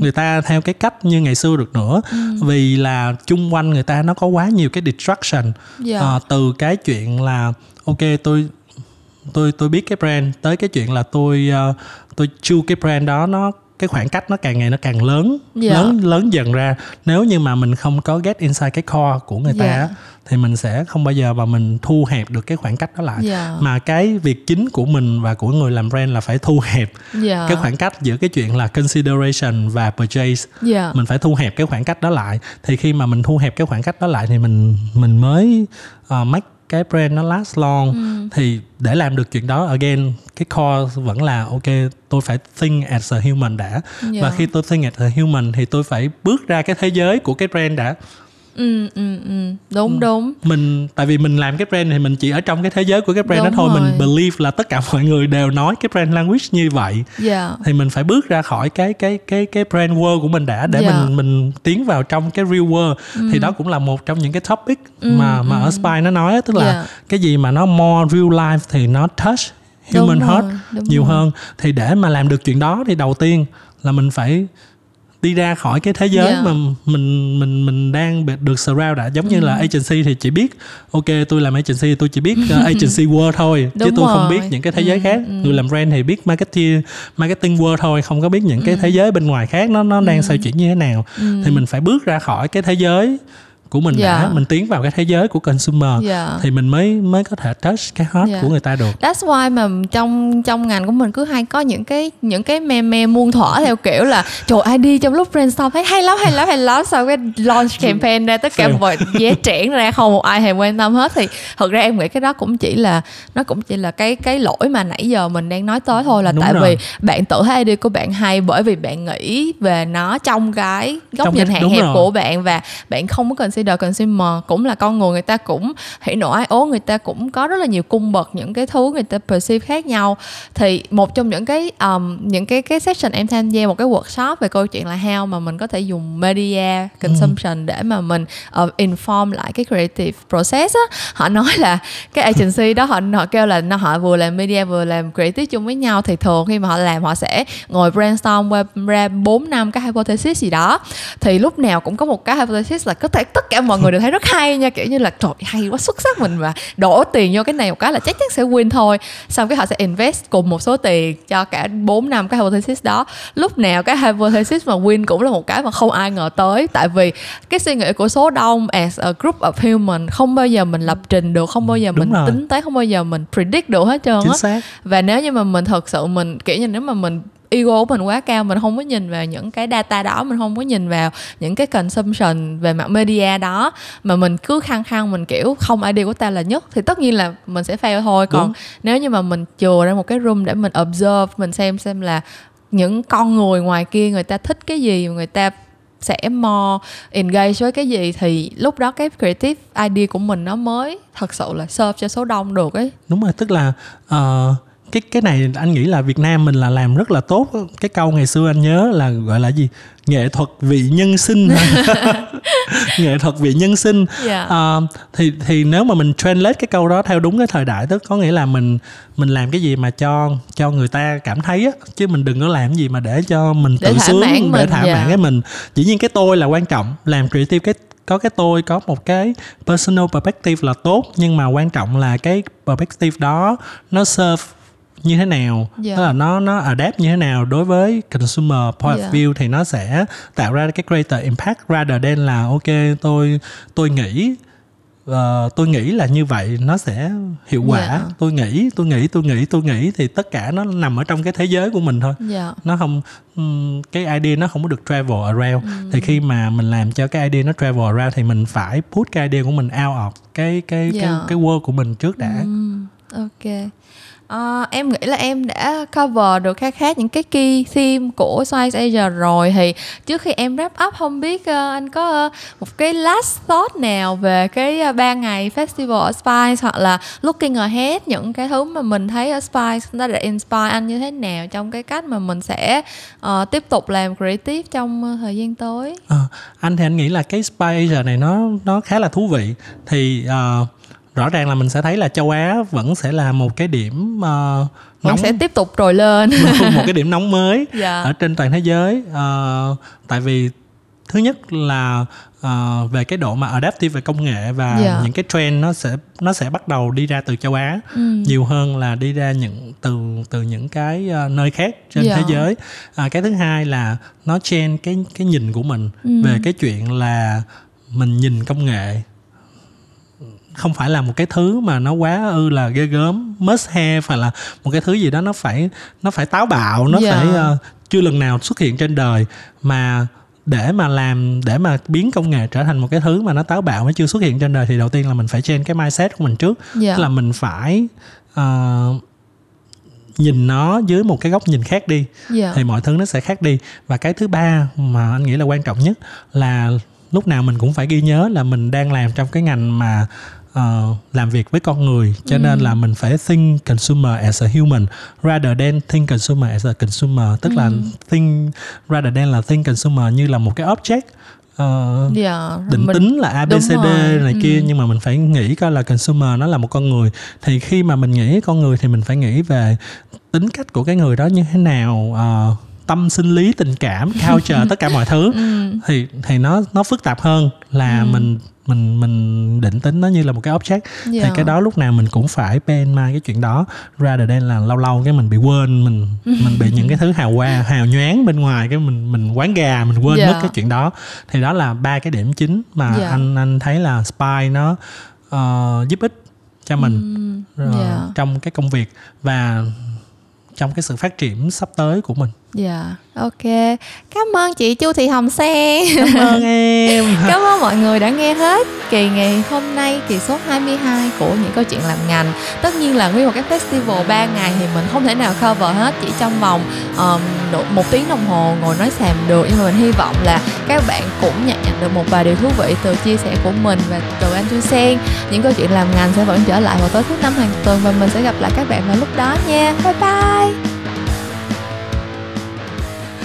người ta theo cái cách như ngày xưa được nữa. Vì là chung quanh người ta nó có quá nhiều cái distraction. Dạ. Ờ, từ cái chuyện là ok tôi tôi tôi biết cái brand tới cái chuyện là tôi ờ, tôi chu cái brand đó nó cái khoảng cách nó càng ngày nó càng lớn Dạ. lớn lớn dần ra nếu như mà mình không có get inside cái core của người ta Dạ. thì mình sẽ không bao giờ mà mình thu hẹp được cái khoảng cách đó lại Dạ. mà cái việc chính của mình và của người làm brand là phải thu hẹp dạ cái khoảng cách giữa cái chuyện là consideration và purchase dạ mình phải thu hẹp cái khoảng cách đó lại thì khi mà mình thu hẹp cái khoảng cách đó lại thì mình mình mới uh, make cái brand nó last long Ừ. thì để làm được chuyện đó again cái core vẫn là ok tôi phải think as a human đã Dạ. và khi tôi think as a human thì tôi phải bước ra cái thế giới của cái brand đã ừ ừ ừ. Đúng đúng. Mình tại vì mình làm cái brand thì mình chỉ ở trong cái thế giới của cái brand Đúng đó thôi. Mình rồi. believe là tất cả mọi người đều nói cái brand language như vậy. Dạ. Thì mình phải bước ra khỏi cái cái cái cái brand world của mình đã để Dạ. mình mình tiến vào trong cái real world. Thì đó cũng là một trong những cái topic mà mà ở Spy nó nói tức là Dạ. cái gì mà nó more real life thì nó touch human Đúng heart rồi, nhiều rồi. hơn. Thì để mà làm được chuyện đó thì đầu tiên là mình phải đi ra khỏi cái thế giới Dạ. mà mình mình mình đang được surround đã giống như là Ừ. agency thì chỉ biết ok tôi làm agency tôi chỉ biết uh, agency [laughs] world thôi chứ Đúng tôi không rồi. biết những cái thế giới Ừ, khác ừ. người làm brand thì biết marketing marketing world thôi không có biết những cái Ừ. thế giới bên ngoài khác nó nó đang xoay chuyển như thế nào thì mình phải bước ra khỏi cái thế giới của mình đã Dạ. mình tiến vào cái thế giới của consumer Dạ. thì mình mới mới có thể touch cái heart Dạ. của người ta được That's why mà trong trong ngành của mình cứ hay có những cái những cái meme muôn thuở theo kiểu là trời ai đi trong lúc brainstorm thấy hay lắm hay lắm hay lắm sau cái launch campaign ra tất cả mọi vé [laughs] triển ra không một ai hề quan tâm hết thì thật ra em nghĩ cái đó cũng chỉ là nó cũng chỉ là cái cái lỗi mà nãy giờ mình đang nói tới thôi là Đúng tại rồi. vì bạn tự thấy idea của bạn hay bởi vì bạn nghĩ về nó trong cái góc Trong nhìn hạn hẹp rồi. của bạn và bạn không có consider consumer cũng là con người người ta cũng hỉ nộ ái ố người ta cũng có rất là nhiều cung bậc những cái thứ người ta perceive khác nhau. Thì một trong những cái um, những cái cái session em tham gia một cái workshop về câu chuyện là how mà mình có thể dùng media consumption để mà mình uh, inform lại cái creative process á. Họ nói là cái agency đó họ họ kêu là nó họ vừa làm media vừa làm creative chung với nhau. Thì thường khi mà họ làm họ sẽ ngồi brainstorm qua ra 4 năm cái hypothesis gì đó. Thì lúc nào cũng có một cái hypothesis là có thể tất cả mọi người đều thấy rất hay nha. Kiểu như là trời hay quá xuất sắc mình mà đổ tiền vô cái này một cái là chắc chắn sẽ win thôi. Xong cái họ sẽ invest cùng một số tiền cho cả 4 năm cái hypothesis đó. Lúc nào cái hypothesis mà win cũng là một cái mà không ai ngờ tới. Tại vì cái suy nghĩ của số đông as a group of human không bao giờ mình lập trình được không bao giờ Đúng mình rồi. tính tới không bao giờ mình predict được hết trơn á. Và nếu như mà mình thật sự mình kiểu như nếu mà mình ego của mình quá cao mình không có nhìn vào những cái data đó mình không có nhìn vào những cái consumption về mặt media đó. Mà mình cứ khăng khăng mình kiểu không idea của ta là nhất thì tất nhiên là mình sẽ fail thôi. Còn Đúng. nếu như mà mình chừa ra một cái room để mình observe mình xem xem là những con người ngoài kia người ta thích cái gì người ta sẽ more engage với cái gì thì lúc đó cái creative idea của mình nó mới thật sự là serve cho số đông được ấy. Đúng rồi tức là ờ, cái cái này anh nghĩ là Việt Nam mình là làm rất là tốt cái câu ngày xưa anh nhớ là gọi là gì? Nghệ thuật vị nhân sinh. [laughs] [laughs] Nghệ thuật vị nhân sinh. Dạ. Ờ, thì thì nếu mà mình translate cái câu đó theo đúng cái thời đại tức có nghĩa là mình mình làm cái gì mà cho cho người ta cảm thấy á. Chứ mình đừng có làm gì mà để cho mình Để tự sướng để mình, thỏa dạ. mãn cái mình. Dĩ nhiên cái tôi là quan trọng. Làm creative cái có cái tôi có một cái personal perspective là tốt. Nhưng mà quan trọng là cái perspective đó nó serve như thế nào Dạ. tức là nó nó adapt như thế nào đối với consumer point Dạ. of view thì nó sẽ tạo ra cái greater impact rather than là ok tôi tôi nghĩ ờ, tôi nghĩ là như vậy nó sẽ hiệu quả Dạ. tôi nghĩ tôi nghĩ tôi nghĩ tôi nghĩ thì tất cả nó nằm ở trong cái thế giới của mình thôi dạ nó không cái idea nó không có được travel around Ừ. thì khi mà mình làm cho cái idea nó travel around thì mình phải put cái idea của mình out of cái cái cái Dạ. cái world của mình trước đã Ừm, ok À, em nghĩ là em đã cover được khá khá những cái key theme của Swice Asia rồi thì trước khi em wrap up không biết uh, anh có uh, một cái last thought nào về cái uh, ba ngày festival ở Spice hoặc là looking ahead những cái thứ mà mình thấy ở Spice nó đã inspire anh như thế nào trong cái cách mà mình sẽ uh, tiếp tục làm creative trong uh, thời gian tới. À, anh thì anh nghĩ là cái Spice Asia này nó nó khá là thú vị thì uh, rõ ràng là mình sẽ thấy là châu Á vẫn sẽ là một cái điểm uh, nóng sẽ tiếp tục trồi lên một [laughs] cái điểm nóng mới. Dạ. ở trên toàn thế giới uh, tại vì thứ nhất là uh, về cái độ mà adaptive về công nghệ và yeah. Dạ. những cái trend nó sẽ nó sẽ bắt đầu đi ra từ châu Á ừ. nhiều hơn là đi ra những từ từ những cái uh, nơi khác trên yeah. thế dạ. giới uh, cái thứ hai là nó change cái cái nhìn của mình ừ. về cái chuyện là mình nhìn công nghệ không phải là một cái thứ mà nó quá ư là ghê gớm must have phải là một cái thứ gì đó nó phải nó phải táo bạo nó yeah. Dạ. phải uh, chưa lần nào xuất hiện trên đời mà để mà làm để mà biến công nghệ trở thành một cái thứ mà nó táo bạo nó chưa xuất hiện trên đời thì đầu tiên là mình phải change cái mindset của mình trước yeah. Dạ. Tức là mình phải uh, nhìn nó dưới một cái góc nhìn khác đi yeah. Dạ. thì mọi thứ nó sẽ khác đi và cái thứ ba mà anh nghĩ là quan trọng nhất là lúc nào mình cũng phải ghi nhớ là mình đang làm trong cái ngành mà uh, làm việc với con người cho ừ. nên là mình phải think consumer as a human rather than think consumer as a consumer tức ừ. là think rather than là think consumer như là một cái object uh, yeah, dạ, định mình, tính là abcd này ừ. kia nhưng mà mình phải nghĩ coi là consumer nó là một con người thì khi mà mình nghĩ con người thì mình phải nghĩ về tính cách của cái người đó như thế nào uh, tâm sinh lý tình cảm culture tất cả mọi thứ [laughs] ừ. thì thì nó nó phức tạp hơn là ừ. mình mình mình định tính nó như là một cái object yeah. thì dạ. cái đó lúc nào mình cũng phải pen mai cái chuyện đó ra đời đây là lâu lâu cái mình bị quên mình mình bị những cái thứ hào hoa [laughs] hào nhoáng bên ngoài cái mình mình quán gà mình quên yeah. mất dạ. cái chuyện đó thì đó là ba cái điểm chính mà yeah. Dạ. anh anh thấy là spy nó uh, giúp ích cho mình mm, yeah. trong cái công việc và trong cái sự phát triển sắp tới của mình Dạ, ok. Cảm ơn chị Chu Thị Hồng Sen. Cảm ơn [laughs] em. Cảm ơn mọi người đã nghe hết kỳ ngày hôm nay kỳ số 22 của những câu chuyện làm ngành. Tất nhiên là nguyên một cái festival 3 ngày thì mình không thể nào cover hết chỉ trong vòng um, một tiếng đồng hồ ngồi nói xàm được nhưng mà mình hy vọng là các bạn cũng nhận nhận được một vài điều thú vị từ chia sẻ của mình và từ anh Chu Sen. Những câu chuyện làm ngành sẽ vẫn trở lại vào tối thứ năm hàng tuần và mình sẽ gặp lại các bạn vào lúc đó nha. Bye bye.